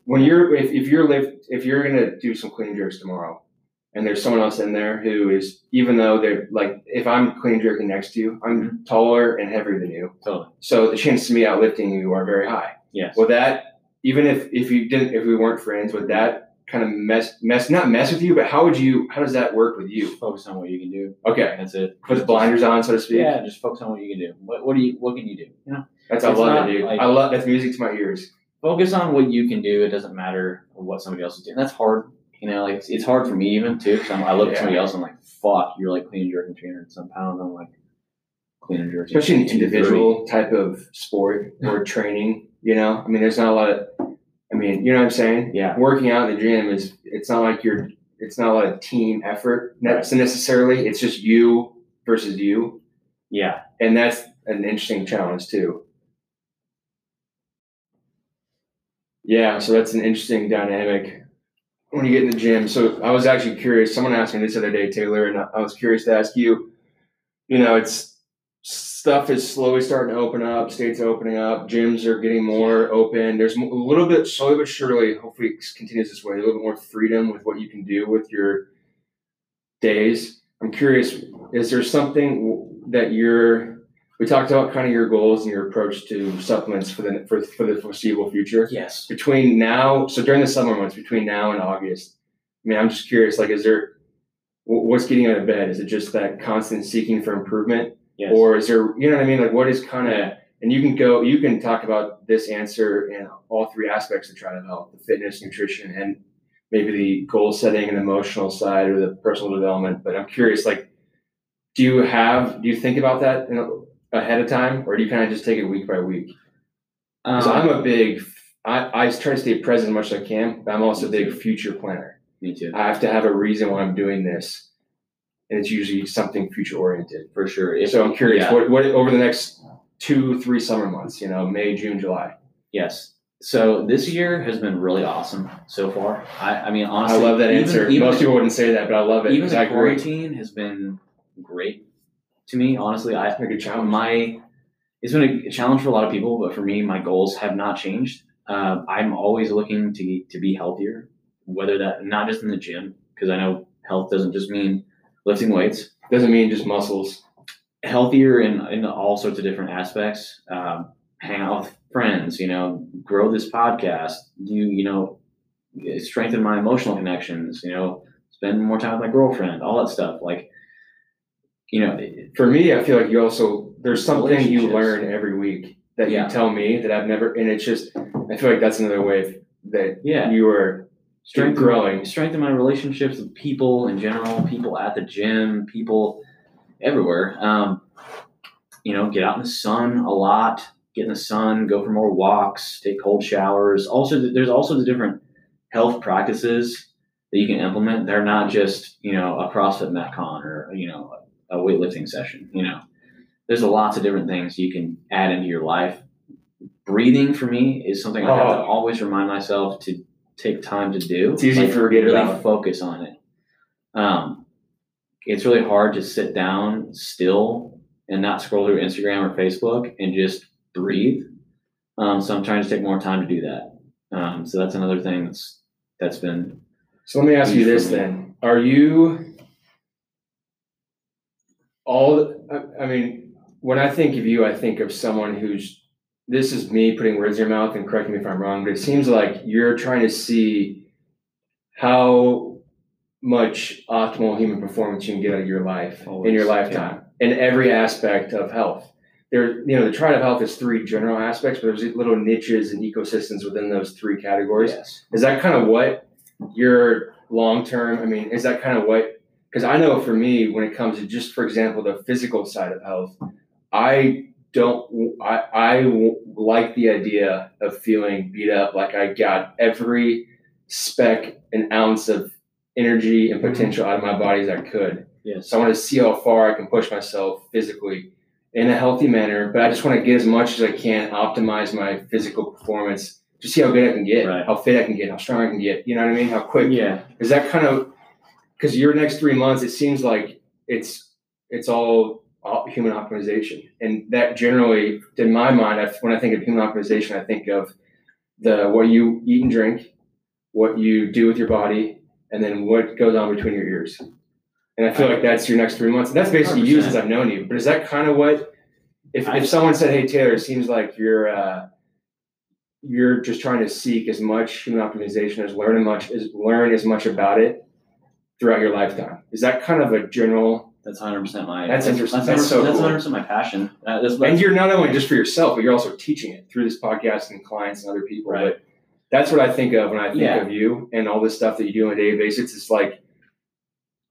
when you're if, if you're lift if you're gonna do some clean jerks tomorrow, and there's someone else in there who is even though they're like if I'm clean jerking next to you, I'm taller and heavier than you, Totally. so the chance of me outlifting you are very high. Yes. Would that even if if you didn't if we weren't friends, would that kind of mess mess not mess with you, but how would you how does that work with you? Focus on what you can do. Okay, That's it. put the blinders on, so to speak. Yeah, just focus on what you can do. What what do you what can you do? You know, That's I love not it, dude. like- I love that's music to my ears. focus on what you can do. It doesn't matter what somebody else is doing. That's hard. You know, like it's, it's hard for me even too. Because I look at somebody else, and I'm like, "Fuck, you're like clean and jerking 300 some pounds." I'm like, clean and jerking, especially in an 230. individual type of sport or training. You know, I mean, there's not a lot of. Mean, you know what I'm saying? Yeah. Working out in the gym is. It's not like you're. It's not a team effort Right. necessarily. It's just you versus you, Yeah, and that's an interesting challenge too. Yeah, so that's an interesting dynamic when you get in the gym. So I was actually curious. Someone asked me this other day, Taylor, and I was curious to ask you. You know, it's stuff is slowly starting to open up. States are opening up. Gyms are getting more open. There's a little bit, slowly but surely. Hopefully, it continues this way. A little bit more freedom with what you can do with your days. I'm curious. Is there something that you're? We talked about kind of your goals and your approach to supplements for the for, for the foreseeable future. Yes. Between now, so during the summer months, between now and August. I mean, I'm just curious. Like, is there what's getting out of bed? Is it just that constant seeking for improvement? Yes. Or is there, you know what I mean? Like, what is kind of, and you can go, you can talk about this answer in all three aspects of trying to help the fitness, nutrition, and maybe the goal setting and emotional side or the personal development. But I'm curious, like, do you have, do you think about that in, ahead of time or do you kind of just take it week by week? Because Um, I'm a big, I, I try to stay present as much as I can, but I'm also a big future planner. me too. I have to have a reason why I'm doing this. And it's usually something future oriented. For sure. If- So I'm curious, yeah. what, what over the next two, three summer months, you know, May, June, July. Yes. So this year has been really awesome so far. I, I mean, honestly, I love that even- answer. Even, Most people wouldn't say that, but I love it. even the quarantine has been great to me. Honestly, I a good challenge. my it's been a challenge for a lot of people, but for me, my goals have not changed. Um, I'm always looking to to be healthier, whether that not just in the gym because I know health doesn't just mean lifting weights. Doesn't mean just muscles. Healthier in in all sorts of different aspects. Um, hang out with friends, you know, grow this podcast. Do you know strengthen my emotional connections? You know, spend more time with my girlfriend. All that stuff. Like, you know, For me, I feel like you also there's something you learn every week that Yeah. you tell me that I've never, and it's just I feel like that's another way that yeah. you are strengthen growing. strengthen my relationships with people in general, people at the gym, people everywhere. Um, you know, get out in the sun a lot, get in the sun, go for more walks, take cold showers. Also, th- there's also the different health practices that you can implement. They're not just you know a CrossFit Metcon or you know a weightlifting session. You know, there's a lots of different things you can add into your life. Breathing for me is something I have to Oh. always remind myself to take time to do. It's easy to forget really about. focus on it. Um, it's really hard to sit down still and not scroll through Instagram or Facebook and just breathe. Um, so I'm trying to take more time to do that. Um, so that's another thing that's that's been So let me ask you this then: Are you all? I, I mean, when I think of you, I think of someone who's. This is me putting words in your mouth, and correct me if I'm wrong, but it seems like you're trying to see how much optimal human performance you can get out of your life in your Always, lifetime in every aspect of health. There, you know, the triad of health is three general aspects, but there's little niches and ecosystems within those three categories. yes. Is that kind of what your long term? I mean, is that kind of what? Because I know for me, when it comes to just, for example, the physical side of health, I don't. I I like the idea of feeling beat up, like I got every speck and ounce of energy and mm-hmm. potential out of my body as I could. Yes. So I want to see how far I can push myself physically in a healthy manner, but I just want to get as much as I can, optimize my physical performance, to see how good I can get, Right. how fit I can get, how strong I can get. You know what I mean? How quick. Yeah. Is that kind of because your next three months? It seems like it's it's all human optimization, and that generally, in my mind, when I think of human optimization, I think of the what you eat and drink, what you do with your body, and then what goes on between your ears. And I feel like that's your next three months. And that's basically you 100%. as I've known you. But is that kind of what if, if someone said, Hey Taylor, it seems like you're uh, you're just trying to seek as much human optimization as learn as much as learn as much about it throughout your lifetime. Is that kind of a general That's 100 percent my. That's interesting. That's, That's 100%, so That's cool. 100 percent my passion. Uh, that's, and you're not only just for yourself, but you're also teaching it through this podcast and clients and other people. Right. But that's what I think of when I think Yeah. of you and all this stuff that you do on a daily basis. It's like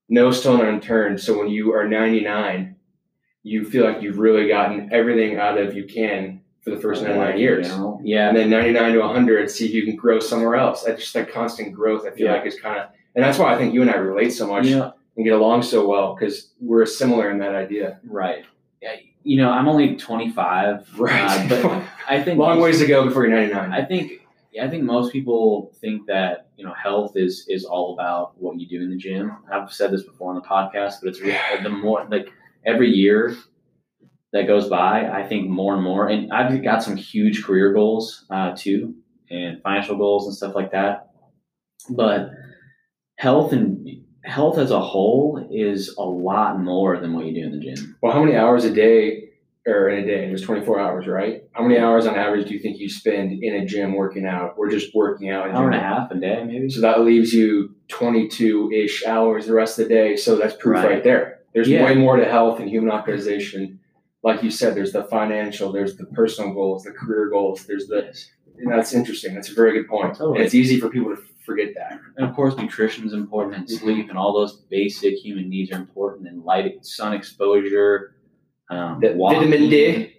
no stone unturned. So when you are 99, you feel like you've really gotten everything out of you can for the first 99 years. general. Yeah. And then 99 to 100, see if you can grow somewhere else. That's just that constant growth. I feel Yeah. like is kind of, and that's why I think you and I relate so much know, and get along so well because we're similar in that idea. right. Yeah, You know, I'm only 25. Uh, but [laughs] I think long ways to go before you're 99. I think yeah, I think most people think that you know health is is all about what you do in the gym. I've said this before on the podcast, but it's really, the more like every year that goes by, I think more and more, and I've got some huge career goals uh, too, and financial goals and stuff like that. But health and health as a whole is a lot more than what you do in the gym. Well, how many hours a day, or in a day? It was 24 hours, right? How many hours on average do you think you spend in a gym working out or just working out? An Hour and a half a day, maybe. So that leaves you 22 ish hours the rest of the day. So that's proof right, Right. there. There's Yeah. way more to health and human optimization. Like you said, there's the financial, there's the personal goals, the career goals, there's the, and that's interesting. That's a very good point. Totally. And it's easy for people to forget that. And of course, nutrition is important, and sleep, and all those basic human needs are important. And light, sun exposure, um, The vitamin D.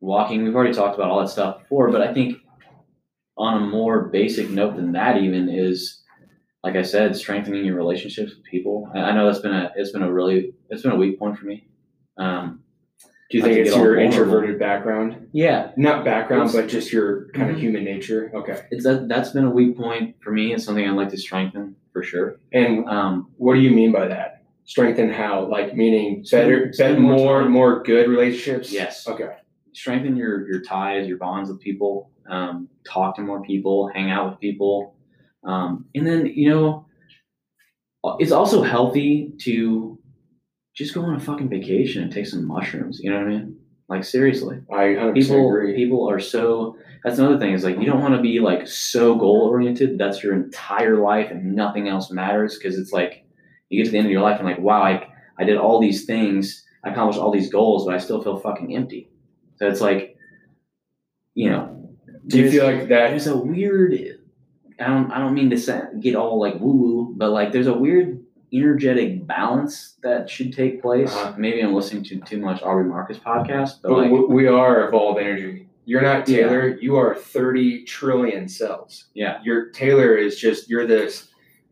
walking. We've already talked about all that stuff before, but I think on a more basic note than that, even is like I said, strengthening your relationships with people. I I know that's been a it's been a really it's been a weak point for me. Um, Do you think it's get all your vulnerable. introverted background? yeah, Not background, It's- but just your kind of Mhm. human nature. Okay. it's that that's been a weak point for me. It's something I'd like to strengthen for sure. And Um, what do you mean by that? Strengthen how? Like meaning better, spend better more more, time. more good relationships. Yes. Okay. strengthen your your ties, your bonds with people. Um, talk to more people, hang out with people, um, and then you know, it's also healthy to just go on a fucking vacation and take some mushrooms. You know what I mean? Like seriously, I 100% people agree. people are so. That's another thing is like you don't want to be like so goal oriented. That's your entire life and nothing else matters because it's like you get to the end of your life and like wow, I I did all these things, I accomplished all these goals, but I still feel fucking empty. So it's like, you know, Do you feel like that? there's a weird. I don't. I don't mean to get all like woo woo, but like there's a weird energetic balance that should take place. Uh-huh. Maybe I'm listening to too much Aubrey Marcus podcast, but But like we are evolved energy. You're not Yeah. Taylor. You are 30 trillion cells. Yeah. Your Taylor is just you're the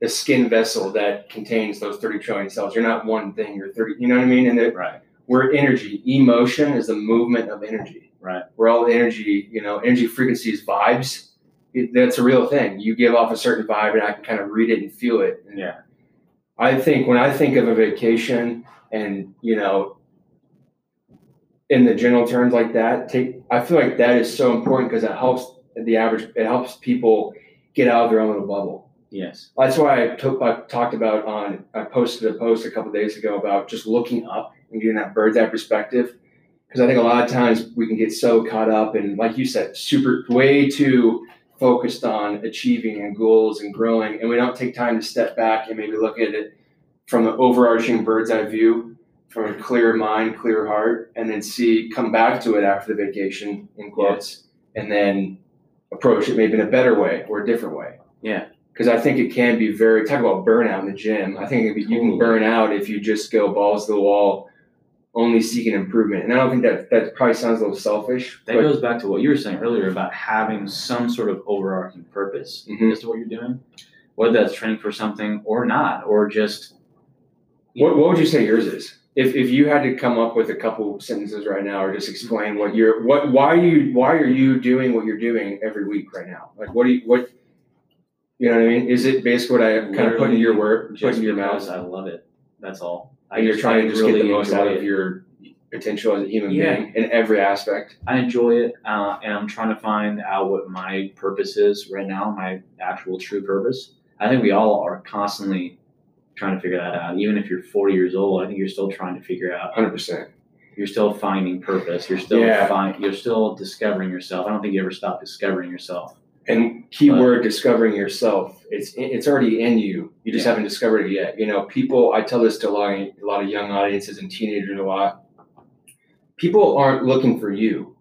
the skin vessel that contains those 30 trillion cells. You're not one thing. You're 30. You know what I mean? And the, right, we're energy. Emotion is the movement of energy. Right. We're all energy. You know, energy frequencies, vibes. It, that's a real thing. You give off a certain vibe, and I can kind of read it and feel it. And Yeah. I think when I think of a vacation, and you know, in the general terms like that, take. I feel like that is so important because it helps the average. It helps people get out of their own little bubble. yes, That's why I, took, I talked about on. I posted a post a couple days ago about just looking up and getting that bird's eye perspective. Because I think a lot of times we can get so caught up and, like you said, super way too focused on achieving and goals and growing, and we don't take time to step back and maybe look at it from an overarching bird's eye view, from a clear mind, clear heart, and then see come back to it after the vacation in quotes, and then approach it maybe in a better way or a different way. Yeah, because I think it can be very talk about burnout in the gym. I think be, you can burn out if you just go balls to the wall, only seeking improvement. And I don't think that that probably sounds a little selfish. that goes back to what you were saying earlier about having some sort of overarching purpose Mhm. as to what you're doing, whether that's training for something or not, or just what, what would you say yours is? If, if you had to come up with a couple sentences right now, or just explain what you're what why you why are you doing what you're doing every week right now? Like what do you what you know what I mean? Is it basically what I kind of put in your word, put in your mouth, I love it. That's all. I and you're trying to just get the most out enjoy of it. your potential as a human Yeah. being in every aspect? I enjoy it, uh, and I'm trying to find out what my purpose is right now, my actual true purpose. I think we all are constantly trying to figure that out. Even if you're 40 years old, I think you're still trying to figure out. Hundred percent. You're still finding purpose. You're still Yeah. find, You're still discovering yourself. I don't think you ever stop discovering yourself. And keyword discovering yourself. It's it's already in you. You just Yeah. haven't discovered it yet. You know, people. I tell this to a lot of, a lot of young audiences and teenagers a lot. People aren't looking for you.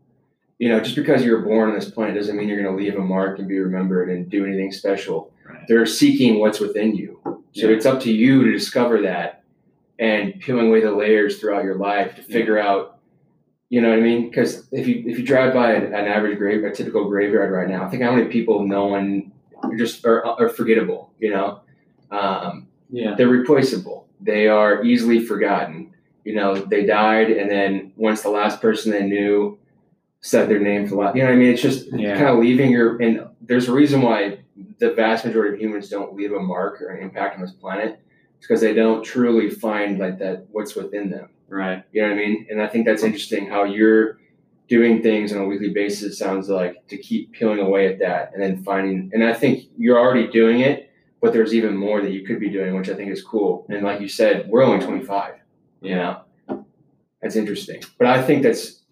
You know, just because you were born on this planet doesn't mean you're going to leave a mark and be remembered and do anything special. Right. They're seeking what's within you. So Yeah. it's up to you to discover that and peeling away the layers throughout your life to figure out. You know what I mean? Because if you if you drive by an, an average grave, a typical graveyard right now, I think how many people no one are just are, are forgettable. You know, um, Yeah. they're replaceable. They are easily forgotten. You know, they died, and then once the last person they knew said their name for the last, you know what I mean? It's just Yeah. kind of leaving your. And there's a reason why the vast majority of humans don't leave a mark or an impact on this planet because they don't truly find like that what's within them. Right. You know what I mean? And I think that's interesting how you're doing things on a weekly basis sounds like to keep peeling away at that and then finding and I think you're already doing it, but there's even more that you could be doing, which I think is cool. And like you said, we're only 25. You know, that's interesting. But I think that's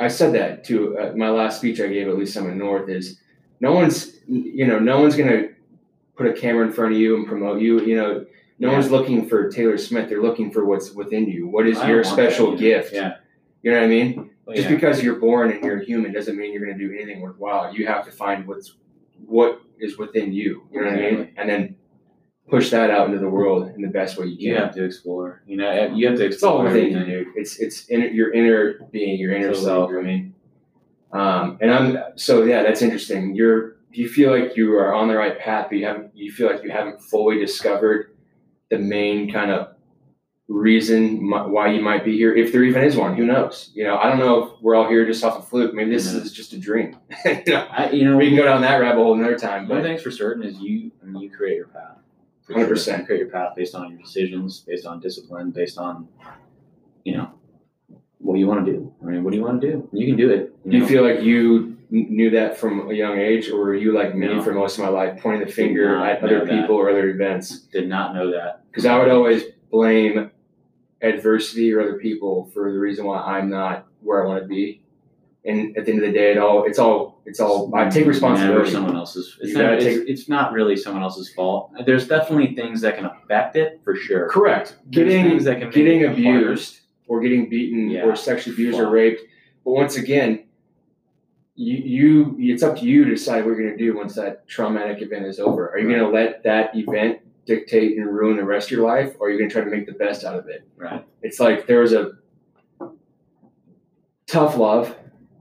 I said that to uh, my last speech I gave at least some in North is no one's you know no one's gonna put a camera in front of you and promote you. You know, no Yeah. one's looking for Taylor Smith. They're looking for what's within you. What is I your that special gift? Yeah. You know what I mean? Well, Just yeah. because you're born and you're human doesn't mean you're going to do anything worthwhile. You have to find what's what is within you. You know what I mean? And then push that out into the world in the best way you can. you have to explore. You know, you have to It's all explore within you, everything. dude. It's it's inner, your inner being, your inner Totally. self. I mean, um, and I'm so yeah, that's interesting. You're do you feel like you are on the right path, but you haven't? You feel like you haven't fully discovered the main kind of reason why you might be here, if there even is one. Who knows? You know, I don't know if we're all here just off a fluke. Maybe this is just a dream. [laughs] you know, I, you know, we can go down that rabbit hole another time. One But thing's for certain is you. I mean, you create your path. 100%. sure. You create your path based on your decisions, based on discipline, based on, you know, what you want to do. I mean, what do you want to do? You can do it. do you know? feel like you knew that from a young age, or were you like me No. for most of my life, pointing the finger at other that. people or other events? did not know that because I would always blame adversity or other people for the reason why I'm not where I want to be. And at the end of the day, it all it's all it's all I take Never responsibility. someone else's. It's not, it's, take- it's not really someone else's fault. There's definitely things that can affect it for sure. Correct. There's Getting things that can getting abused or getting beaten Yeah. or sexually abused or raped. But once again, you, you it's up to you to decide what you're gonna do once that traumatic event is over. Are you gonna let that event dictate and ruin the rest of your life, or you're gonna try to make the best out of it? Right. it's like there was a tough love.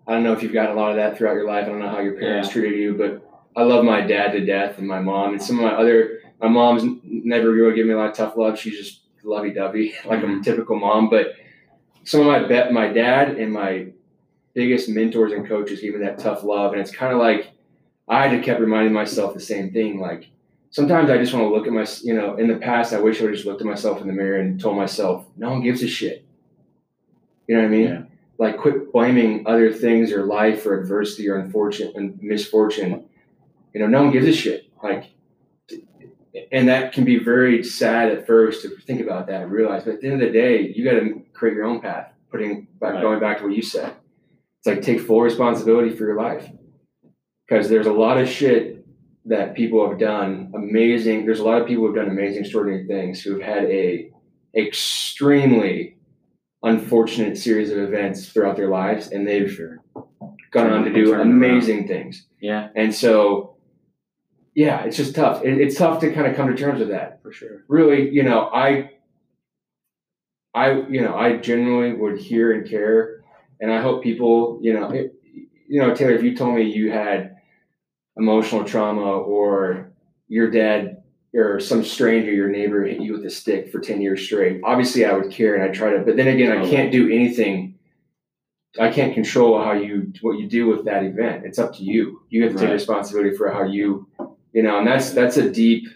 I don't know if you've got a lot of that throughout your life. I don't know how your parents Yeah. treated you, but I love my dad to death and my mom and some of my other. My mom's never really given me a lot of tough love. She's just lovey dovey, [laughs] like a mm-hmm. typical mom. But some of my bet, my dad and my biggest mentors and coaches gave me that tough love, and it's kind of like I had to kept reminding myself the same thing. Like sometimes I just want to look at my, you know, in the past I wish I would just looked at myself in the mirror and told myself, no one gives a shit. You know what I mean? Yeah. Like quit blaming other things or life or adversity or unfortunate and misfortune. You know, no one gives a shit. Like, and that can be very sad at first to think about that and realize. But at the end of the day, you got to create your own path. Putting back, Right. going back to what you said, it's like take full responsibility for your life because there's a lot of shit that people have done amazing. There's a lot of people who've done amazing, extraordinary things who've had a extremely unfortunate series of events throughout their lives, and they've Sure. gone on to do amazing things. Yeah, And so, yeah, it's just tough. It, it's tough to kind of come to terms with that. for sure. Really, you know, I, I, you know, I genuinely would hear and care, and I hope people, you know, it, you know, Taylor, if you told me you had emotional trauma or your dad or some stranger, your neighbor hit you with a stick for 10 years straight, obviously I would care and I'd try to, but then again, I oh. can't do anything. I can't control how you, what you do with that event. It's up to you. You have to take responsibility for how you, you know, and that's, that's a deep,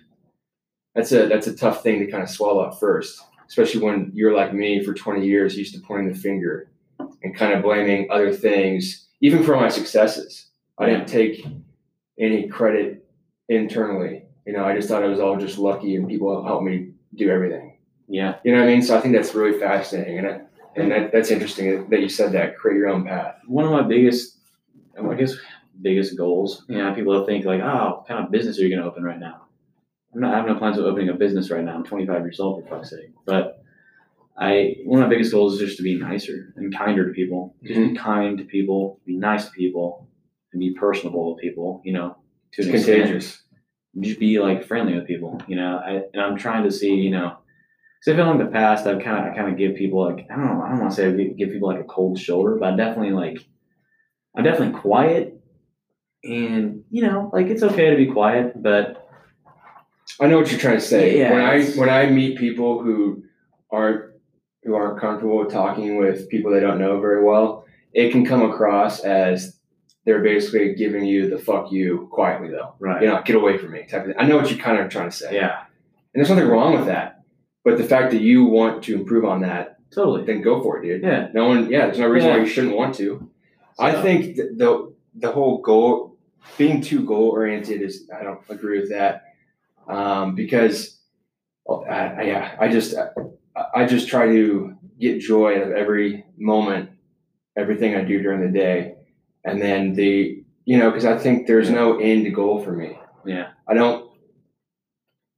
that's a, that's a tough thing to kind of swallow at first, especially when you're like me for 20 years, used to pointing the finger and kind of blaming other things, even for my successes. I didn't take any credit internally. You know, I just thought I was all just lucky and people helped me do everything. Yeah, You know what I mean? So I think that's really fascinating, and I, and that, that's interesting that you said that. Create your own path. one of my biggest, I guess, biggest goals. You know, people think like, oh, what kind of business are you going to open right now? I'm not, I have no plans of opening a business right now. I'm 25 years old, for fuck's sake. But I, one of my biggest goals is just to be nicer and kinder to people. Just be mm-hmm. kind to people, be nice to people, and be personable with people. You know, to It's an extent. contagious. Just be like friendly with people. You know, I, and I'm trying to see. You know, because I feel like in the past I've kind of I kind of give people like I don't know I don't want to say I give, give people like a cold shoulder, but I definitely like I'm definitely quiet, and you know, like it's okay to be quiet, but I know what you're trying to say. Yeah, when I when I meet people who aren't who aren't comfortable talking with people they don't know very well, it can come across as they're basically giving you the fuck you quietly though. right, You know, get away from me type of thing. I know what you're kind of trying to say. yeah, And there's nothing wrong with that. But the fact that you want to improve on that, Totally. then go for it, dude. Yeah. No one, yeah, there's no reason why you shouldn't want to. I think th- the the whole goal, being too goal oriented, is I don't agree with that um, because, well, I, I- yeah, I just I, I just try to get joy out of every moment, everything I do during the day, and then the you know because I think there's no end goal for me. Yeah. I don't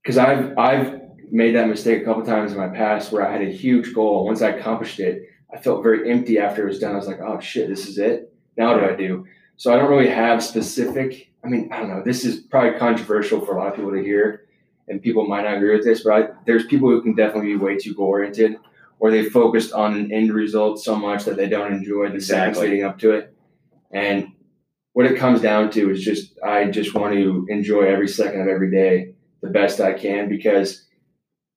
because I've I've made that mistake a couple times in my past where I had a huge goal. Once I accomplished it, I felt very empty after it was done. I was like, oh shit, this is it. Now what do I do? So I don't really have specific. I mean, I don't know. This is probably controversial for a lot of people to hear, and people might not agree with this. But I, there's people who can definitely be way too goal oriented, or they focused on an end result so much that they don't enjoy the Exactly. leading up to it. And what it comes down to is just I just want to enjoy every second of every day the best I can because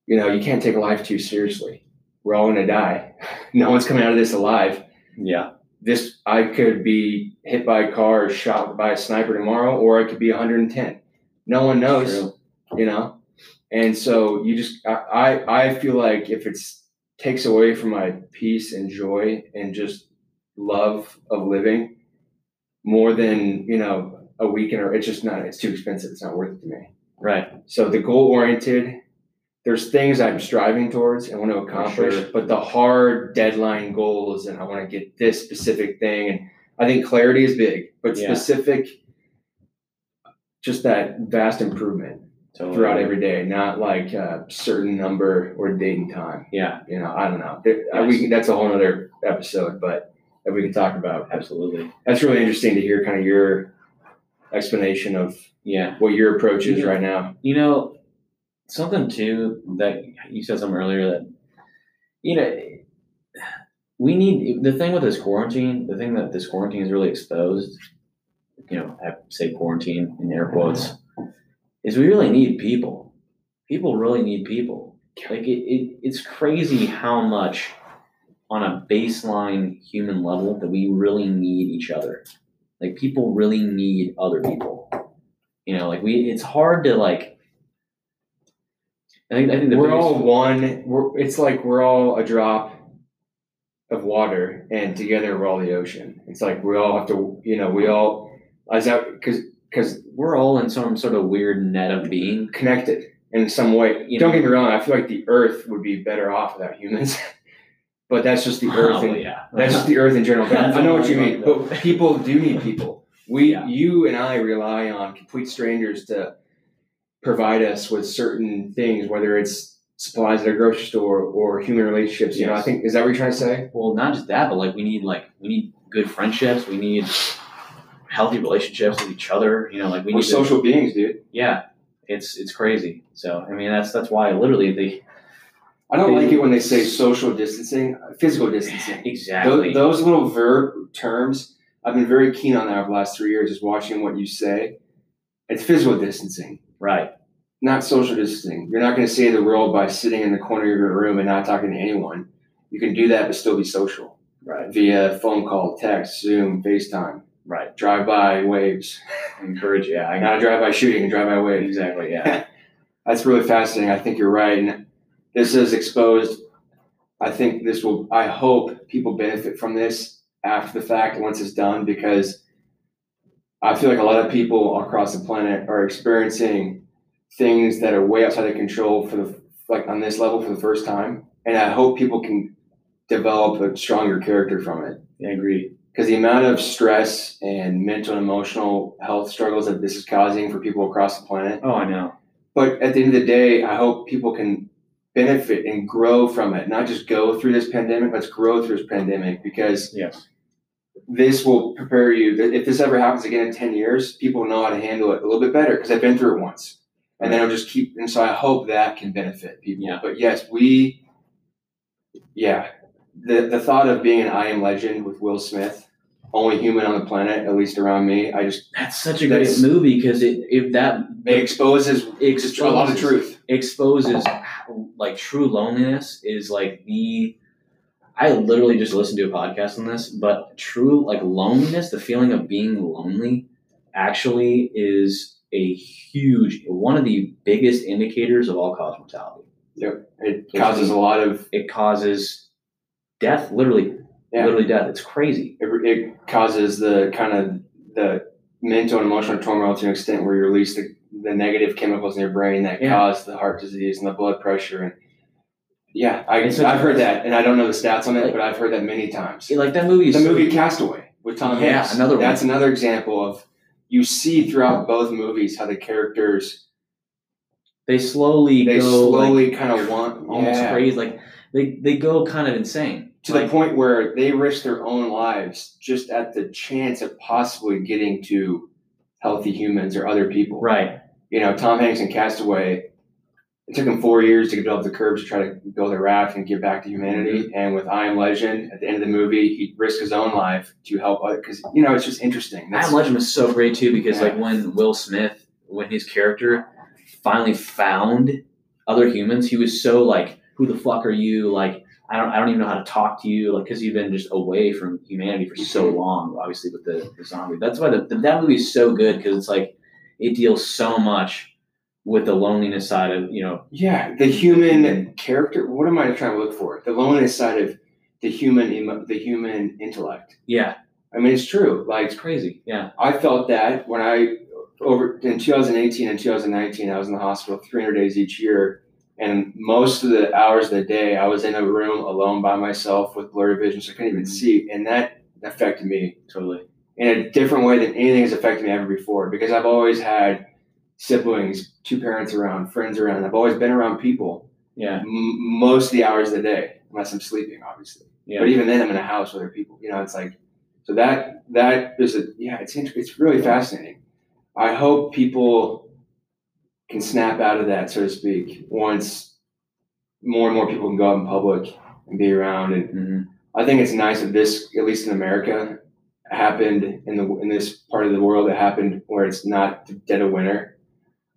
you know you can't take life too seriously. We're all gonna die. [laughs] No one's coming out of this alive. Yeah. This I could be hit by a car or shot by a sniper tomorrow, or I could be 110. No one knows, you know. And so you just I I, feel like if it's takes away from my peace and joy and just love of living more than you know a weekend or it's just not it's too expensive it's not worth it to me Right. so the goal oriented there's things i'm striving towards and want to accomplish sure. but the hard deadline goals and i want to get this specific thing and i think clarity is big but Yeah. specific just that vast improvement Totally. throughout every day not like a certain number or date and time Yeah. you know i don't know There- uh, we that's a whole other episode but that we can talk about Absolutely. that's really interesting to hear kind of your explanation of Yeah. what your approach is Yeah. right now. You know, something too that you said something earlier that, you know, we need the thing with this quarantine, the thing that this quarantine is really exposed, you know, I say quarantine in air quotes, is we really need people. People really need people. Like it, it it's crazy how much on a baseline human level that we really need each other. Like people really need other people. You know, like we it's hard to like I think I think the we're biggest- all one. We're, it's like we're all a drop of water, and together we're all the ocean. It's like we all have to, you know, we all as that because because we're all in some sort of weird net of being. connected in some way. You Don't know- get me wrong. I feel like the Earth would be better off without humans, [laughs] but that's just the [laughs] oh, Earth. Oh, in, yeah. That's just the Earth in general. I know what you mean. But people do need people. [laughs] We, Yeah. you, and I rely on complete strangers to provide us with certain things, whether it's supplies at a grocery store or human relationships. You know, I think is that what you're trying to say? well, not just that, but like we need like we need good friendships. We need healthy relationships with each other. You know, like we We're need to- social beings, dude. yeah, it's it's crazy. So I mean, that's that's why literally the I don't like it when they say social distancing, physical distancing. [laughs] exactly Those, those little verb terms, I've been very keen on that over the last three years, is watching what you say. It's physical distancing. right. not social distancing. You're not going to save the world by sitting in the corner of your room and not talking to anyone. You can do that, but still be social Right. via phone call, text, Zoom, FaceTime, Right. drive-by waves. Encourage. Yeah. I Not a drive-by shooting, a drive-by wave. Exactly. Yeah. [laughs] That's really fascinating. I think you're right, and this is exposed. I think this will. I hope people benefit from this after the fact once it's done because I feel like a lot of people across the planet are experiencing things that are way outside of control for the like on this level for the first time, and I hope people can develop a stronger character from it I agree. because the amount of stress and mental and emotional health struggles that this is causing for people across the planet Oh, I know. but at the end of the day, I hope people can benefit and grow from it, not just go through this pandemic. Let's grow through this pandemic because Yes. this will prepare you. If this ever happens again in 10 years, people know how to handle it a little bit better because they've been through it once. And then it'll just keep, and so I hope that can benefit people. Yeah. But yes, we, yeah, the, the thought of being an I Am Legend with Will Smith, only human on the planet, at least around me, I just, That's such a great movie because it if that it exposes just a lot of exposes- truth. exposes like true loneliness is like the I literally just listened to a podcast on this, but true like loneliness, the feeling of being lonely actually is a huge one of the biggest indicators of all cause mortality. It causes a lot of It causes death, literally, Yeah. literally death. It's crazy. it, it causes the kind of the mental and emotional turmoil to an extent where you release the, the negative chemicals in your brain that Yeah. cause the heart disease and the blood pressure and yeah, I, It's such I've a- heard that, and I don't know the stats on it, Like- but I've heard that many times. Like that movie the so- movie Castaway with Tom Yeah, Hanks. another one. That's another example of you see throughout both movies how the characters They slowly they go like, slowly kind of want almost yeah, crazy. Like they they go kind of insane. To like, the point where they risk their own lives just at the chance of possibly getting to healthy humans or other people. right. You know, Tom Hanks in Castaway. It took him four years to develop the courage to try to build a raft and give back to humanity. Mm-hmm. And with I Am Legend, at the end of the movie, he risked his own life to help other. Because you know, it's just interesting. That's, I Am Legend was so great too because Yeah. like when Will Smith, when his character finally found other humans, he was so like, "Who the fuck are you?" Like, I don't, I don't even know how to talk to you, like, because you've been just away from humanity for so Mhm. long. Obviously, with the, the zombie, that's why the, the, that movie is so good because it's like it deals so much with the loneliness side of you know, Yeah, the human character. What am I trying to look for? The loneliness side of the human, the human intellect. yeah, I mean, it's true. Like it's crazy. Yeah, I felt that when I over in 2018 and 2019, I was in the hospital 300 days each year, and most of the hours of the day, I was in a room alone by myself with blurry vision, so I couldn't even mm-hmm. see, and that affected me totally. in a different way than anything has affected me ever before. Because I've always had siblings, two parents around, friends around. I've always been around people Yeah, m- most of the hours of the day, unless I'm sleeping, obviously. yeah. But even then, I'm in a house with other people. You know, it's like so that that is a yeah, it's it's really fascinating. I hope people can snap out of that, so to speak, once more and more people can go out in public and be around. And Mhm. I think it's nice that this, at least in America, happened in the in this part of the world. It happened where it's not dead of winter,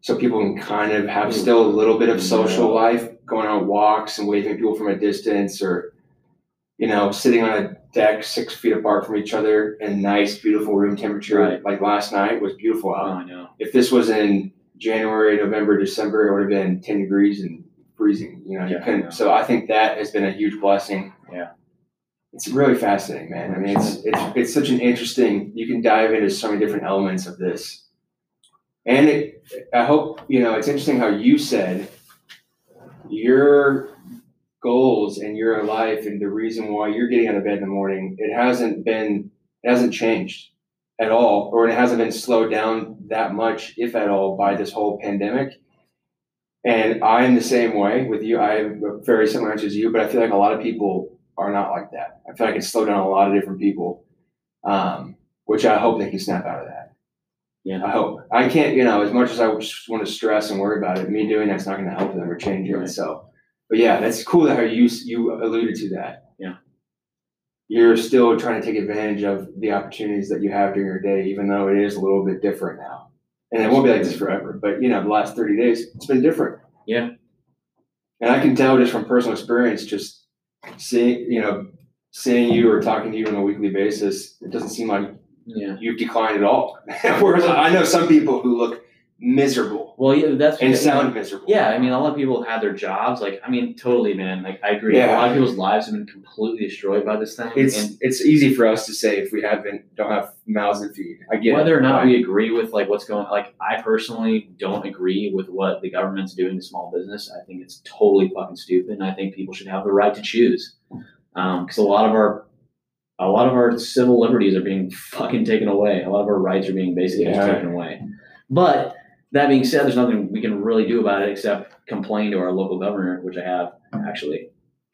so people can kind of have still a little bit of social life, going on walks and waving people from a distance, or you know, sitting on a deck six feet apart from each other in nice, beautiful room temperature. Right. Like last night was beautiful Oh, out. I know. If this was in January, November, December, it would have been ten degrees and freezing. You know, you Yeah, couldn't. know. So I think that has been a huge blessing. Yeah. It's really fascinating, man. I mean, it's it's it's such an interesting. You can dive into so many different elements of this, and it, I hope you know. It's interesting how you said your goals and your life and the reason why you're getting out of bed in the morning. It hasn't been. It hasn't changed at all, or it hasn't been slowed down that much, if at all, by this whole pandemic. And I'm the same way with you. I have a very similar answer as you, but I feel like a lot of people are not like that. I feel like it's slowed down a lot of different people, um, which I hope they can snap out of that. Yeah. I hope. I can't, you know, as much as I just want to stress and worry about it, me doing that's not going to help them or change it. Right. So, but yeah, that's cool that how you you alluded to that. Yeah. You're still trying to take advantage of the opportunities that you have during your day, even though it is a little bit different now. And it won't be like this forever, but you know, the last 30 days, it's been different. Yeah. And I can tell just from personal experience, just seeing, you know, seeing you or talking to you on a weekly basis, it doesn't seem like Yeah. you've declined at all. [laughs] Whereas I know some people who look miserable Well, yeah, that's and sound miserable. Yeah, I mean, a lot of people have had their jobs. Like, I mean, totally, man. Like, I agree. Yeah. A lot of people's lives have been completely destroyed by this thing. It's and it's easy for us to say if we haven't don't have mouths to feed. I get it, whether or not we agree with like what's going, like, I personally don't agree with what the government's doing to small business. I think it's totally fucking stupid. And I think people should have the right to choose. Um, because a lot of our, a lot of our civil liberties are being fucking taken away. A lot of our rights are being basically just Yeah. taken away. But that being said, there's nothing we can really do about it except complain to our local governor, which I have actually.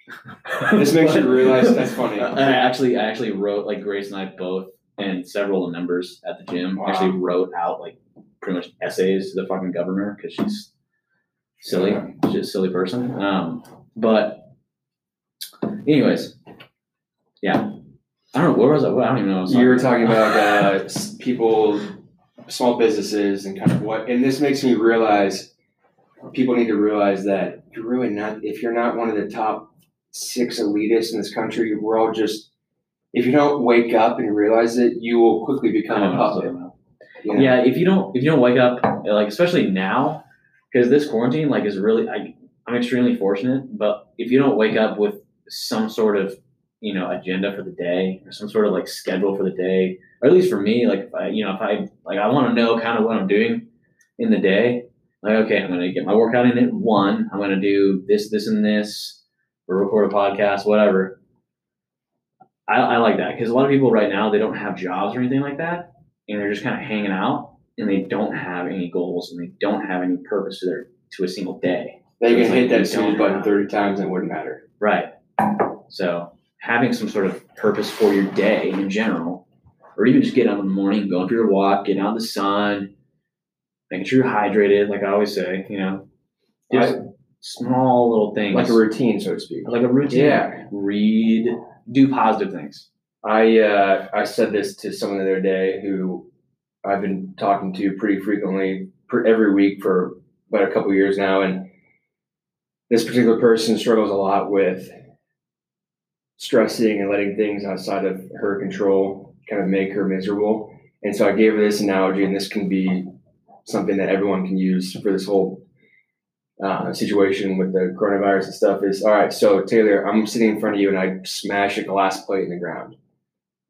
[laughs] This makes you realize that's funny. [laughs] I actually, I actually wrote like Grace and I both, and several members at the gym Wow. actually wrote out like pretty much essays to the fucking governor because she's silly, she's a silly person. Um, but anyways, yeah, I don't know where was I? I don't even know. What I was You were talking talking about uh, people, small businesses, and kind of what, and this makes me realize people need to realize that you're really not, if you're not one of the top six elitists in this country, we're all just, if you don't wake up and realize it, you will quickly become a know what I was puppet. talking you know? Yeah, if you don't if you don't wake up like especially now because this quarantine like is really I I'm extremely fortunate, but if you don't wake up with some sort of you know agenda for the day or some sort of like schedule for the day, or at least for me, like if I, you know, if I like I want to know kind of what I'm doing in the day. Like, okay, I'm gonna get my workout in at one. I'm gonna do this, this, and this, or record a podcast, whatever. I, I like that because a lot of people right now they don't have jobs or anything like that, and they're just kind of hanging out, and they don't have any goals and they don't have any purpose to their to a single day. They can hit you that snooze button 30 times and it wouldn't matter. Right. So having some sort of purpose for your day in general, or even just get up in the morning, going for your walk, getting out in the sun, making sure you're hydrated, like I always say, you know, just small little things. Like a routine, so to speak. like a routine. Yeah. Read, do positive things. I uh, I said this to someone the other day who I've been talking to pretty frequently, per, every week for about a couple years now, and this particular person struggles a lot with stressing and letting things outside of her control kind of make her miserable. And so I gave her this analogy, and this can be something that everyone can use for this whole uh, situation with the coronavirus and stuff. Is all right. So Taylor, I'm sitting in front of you, and I smash a glass plate in the ground.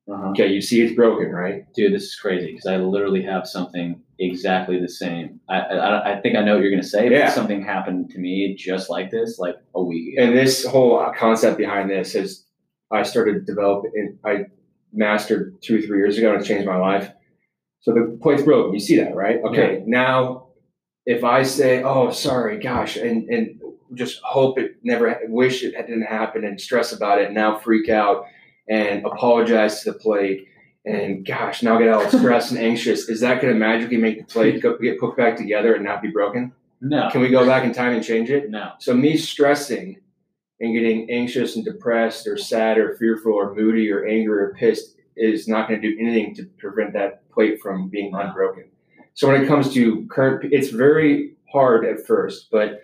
Uh-huh. Okay, you see it's broken, right? Dude, this is crazy because I literally have something exactly the same. I, I, I think I know what you're going to say, but Yeah. something happened to me just like this, like a week ago. And this whole concept behind this is I started to develop. I mastered two or three years ago, and it's changed my life. So the plate's broken. You see that, right? Okay. Now, if I say, "Oh, sorry, gosh," and and just hope it never, wish it didn't happen, and stress about it, and now freak out and apologize to the plate, and gosh, now get all stressed and anxious. Is that going to magically make the plate go, get put back together and not be broken? no, Can we go back in time and change it? no. So me stressing and getting anxious and depressed or sad or fearful or moody or angry or pissed is not going to do anything to prevent that plate from being unbroken. So when it comes to current, it's very hard at first, but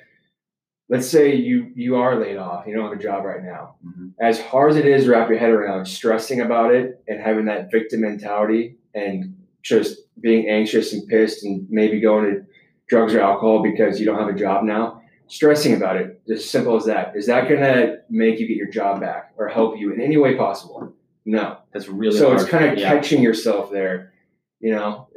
let's say you you are laid off, you don't have a job right now. Mhm. As hard as it is to wrap your head around stressing about it and having that victim mentality and just being anxious and pissed and maybe going to drugs or alcohol because you don't have a job now, stressing about it, as simple as that, is that going to make you get your job back or help you in any way possible? No. That's really so hard. it's kind of yeah. catching yourself there, you know.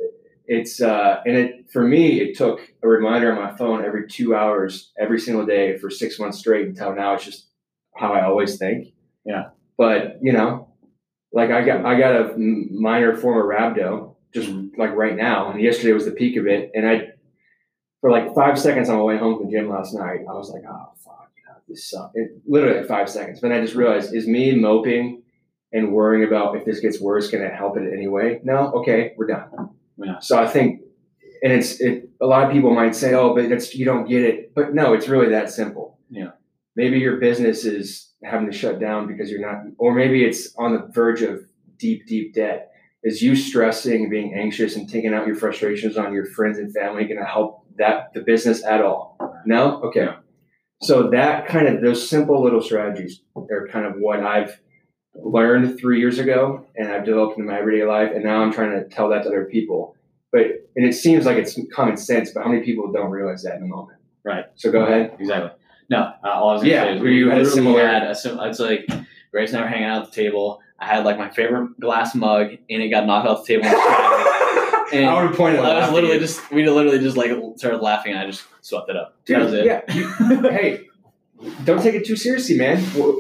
It's uh, and it for me, it took a reminder on my phone every two hours, every single day for six months straight until now. It's just how I always think. Yeah. But you know, like I got I got a minor form of rhabdo just like right now, and yesterday was the peak of it, and I for like five seconds on my way home from the gym last night, I was like, oh fuck, God, this sucks. It, literally five seconds. But then I just realized, is me moping and worrying about if this gets worse, can it help it anyway? No, okay, we're done. Yeah. So I think, and it's it. A lot of people might say, oh, but that's you don't get it. But no, it's really that simple. Yeah. Maybe your business is having to shut down because you're not, or maybe it's on the verge of deep, deep debt. Is you stressing, being anxious, and taking out your frustrations on your friends and family going to help that the business at all? No. Okay. So that kind of those simple little strategies are kind of what I've learned three years ago, and I've developed in my everyday life, and now I'm trying to tell that to other people. But and it seems like it's common sense, but how many people don't realize that in the moment? Right. So go ahead. Exactly. No, uh, all I was gonna Yeah, say is where you had a similar- had a sim- It's like Grace and I were hanging out at the table. I had like my favorite glass mug, and it got knocked off the table. [laughs] [laughs] And And I would have pointed. I was literally just we literally just like started laughing, and I just swept it up. that was Dude, it. yeah. you- [laughs] hey, don't take it too seriously, man.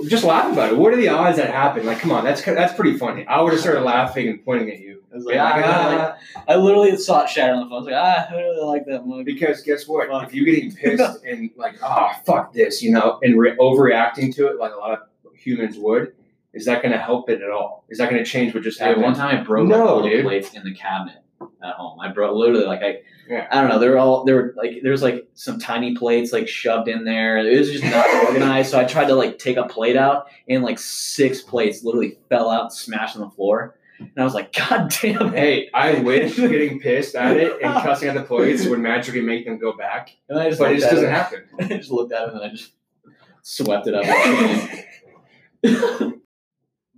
Just laugh about it. What are the odds that happened? Like, come on, that's that's pretty funny. I would have started laughing and pointing at you. I was like, Yeah, ah, like, I literally saw it shatter on the phone. I was like, ah, I really like that mug. Because guess what? Fuck. If you're getting [laughs] pissed and like, oh fuck this, you know, and re- overreacting to it like a lot of humans would, is that going to help it at all? Is that going to change what just Dude, happened? one time I broke No, like, all the dude. plates in the cabinet at home. I broke literally like I Yeah. I don't know. They're all there were like there was like some tiny plates like shoved in there. It was just not [laughs] organized. So I tried to like take a plate out and like six plates literally fell out smashed on the floor. And I was like, [laughs] God damn it. Hey, I wish [laughs] getting pissed at it and cussing at the plates would magically make them go back, And I just but it just doesn't it. happen. I just looked at it and I just swept it up.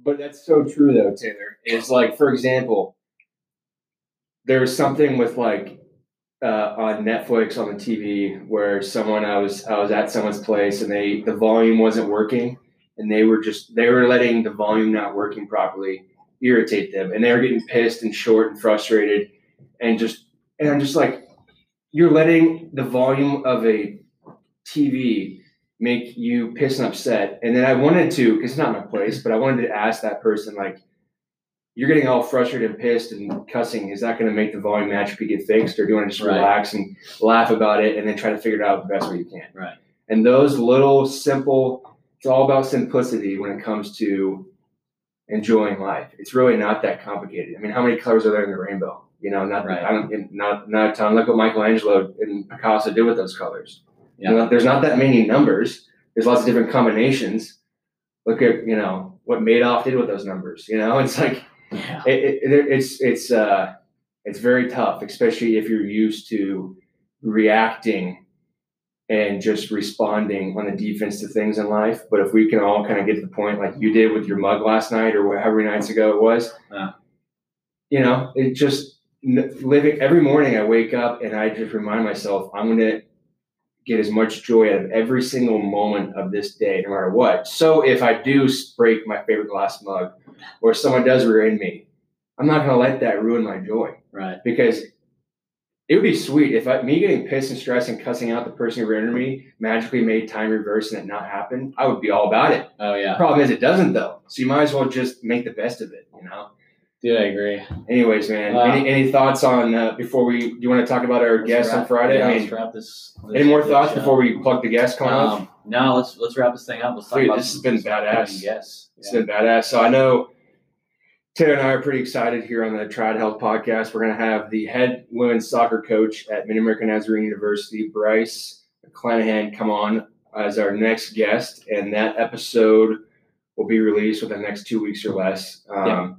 But that's so true, though, Taylor. Is like, for example, there's something with like uh, on Netflix on the TV where someone I was I was at someone's place and they the volume wasn't working and they were just they were letting the volume not working properly irritate them. And they were getting pissed and short and frustrated and just and I'm just like you're letting the volume of a TV make you piss and upset. And then I wanted to because it's not my place but I wanted to ask that person like you're getting all frustrated and pissed and cussing, is that going to make the volume magically get fixed, or do you want to just Right. relax and laugh about it and then try to figure it out the best way you can? Right. And those little simple, it's all about simplicity when it comes to enjoying life. It's really not that complicated. I mean, how many colors are there in the rainbow? You know, not Right. I don't not not a ton. Look what Michelangelo and Picasso did with those colors. Yeah. You know, there's not that many numbers. There's lots of different combinations. Look at you know what Madoff did with those numbers. You know, [laughs] it's like Yeah. it, it, it- it's it's uh it's very tough, especially if you're used to reacting and just responding on the defense to things in life. But if we can all kind of get to the point like you did with your mug last night or however many nights ago it was, Yeah. you know, it just living every morning I wake up and I just remind myself I'm going to get as much joy out of every single moment of this day, no matter what. So if I do break my favorite glass mug or someone does rear end me, I'm not going to let that ruin my joy Right. because it would be sweet if I, me getting pissed and stressed and cussing out the person who rear ended me magically made time reverse and it not happen. I would be all about it. Oh yeah. Problem is, it doesn't though. So you might as well just make the best of it, you know. Dude, I agree. Anyways, man, Wow. any, any thoughts on uh, before we? Do you want to talk about our Let's guest on Friday? Yeah, I mean, let's wrap this. this any more thoughts show. before we plug the guest coming up? Um, no, let's let's wrap this thing up. Let's talk Dude, about this has been badass. upcoming Guests. It's Yeah. been badass. So I know Taylor and I are pretty excited here on the Triad Health podcast. We're going to have the head women's soccer coach at Mid American Nazarene University, Bryce Clanahan, come on as our next guest, and that episode will be released within the next two weeks or less. Um, Yeah.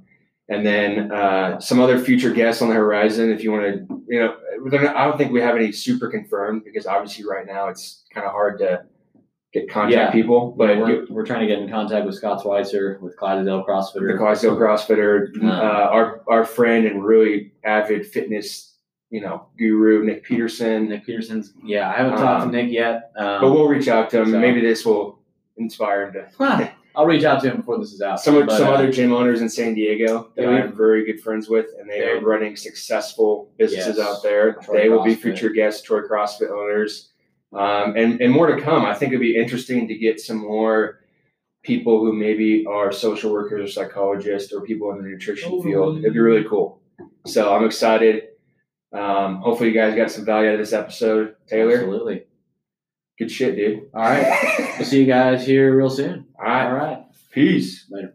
And then uh, some other future guests on the horizon. If you want to, you know, not- I don't think we have any super confirmed because obviously right now it's kind of hard to get contact Yeah. people. But we're, we're trying to get in contact with Scott Schweitzer, with Clydesdale CrossFitter. the Clydesdale CrossFitter, Uh. uh, our our friend and really avid fitness, you know, guru Nick Peterson. Nick Peterson's. Yeah, I haven't talked Um, to Nick yet. Um, but we'll reach out to him. so- Maybe this will inspire him to. [laughs] I'll reach out to him before this is out. Some But, some uh, other gym owners in San Diego that Yeah, we- I'm very good friends with, and they are running successful businesses Yes. out there. Troy they will be future guests, Troy CrossFit owners, um, and and more to come. I think it'd be interesting to get some more people who maybe are social workers or psychologists or people in the nutrition Oh, field. It'd be really cool. So I'm excited. Um, hopefully you guys got some value out of this episode. Taylor, Absolutely. Good shit, dude. All right. [laughs] We'll see you guys here real soon. All right. All right. Peace. Later.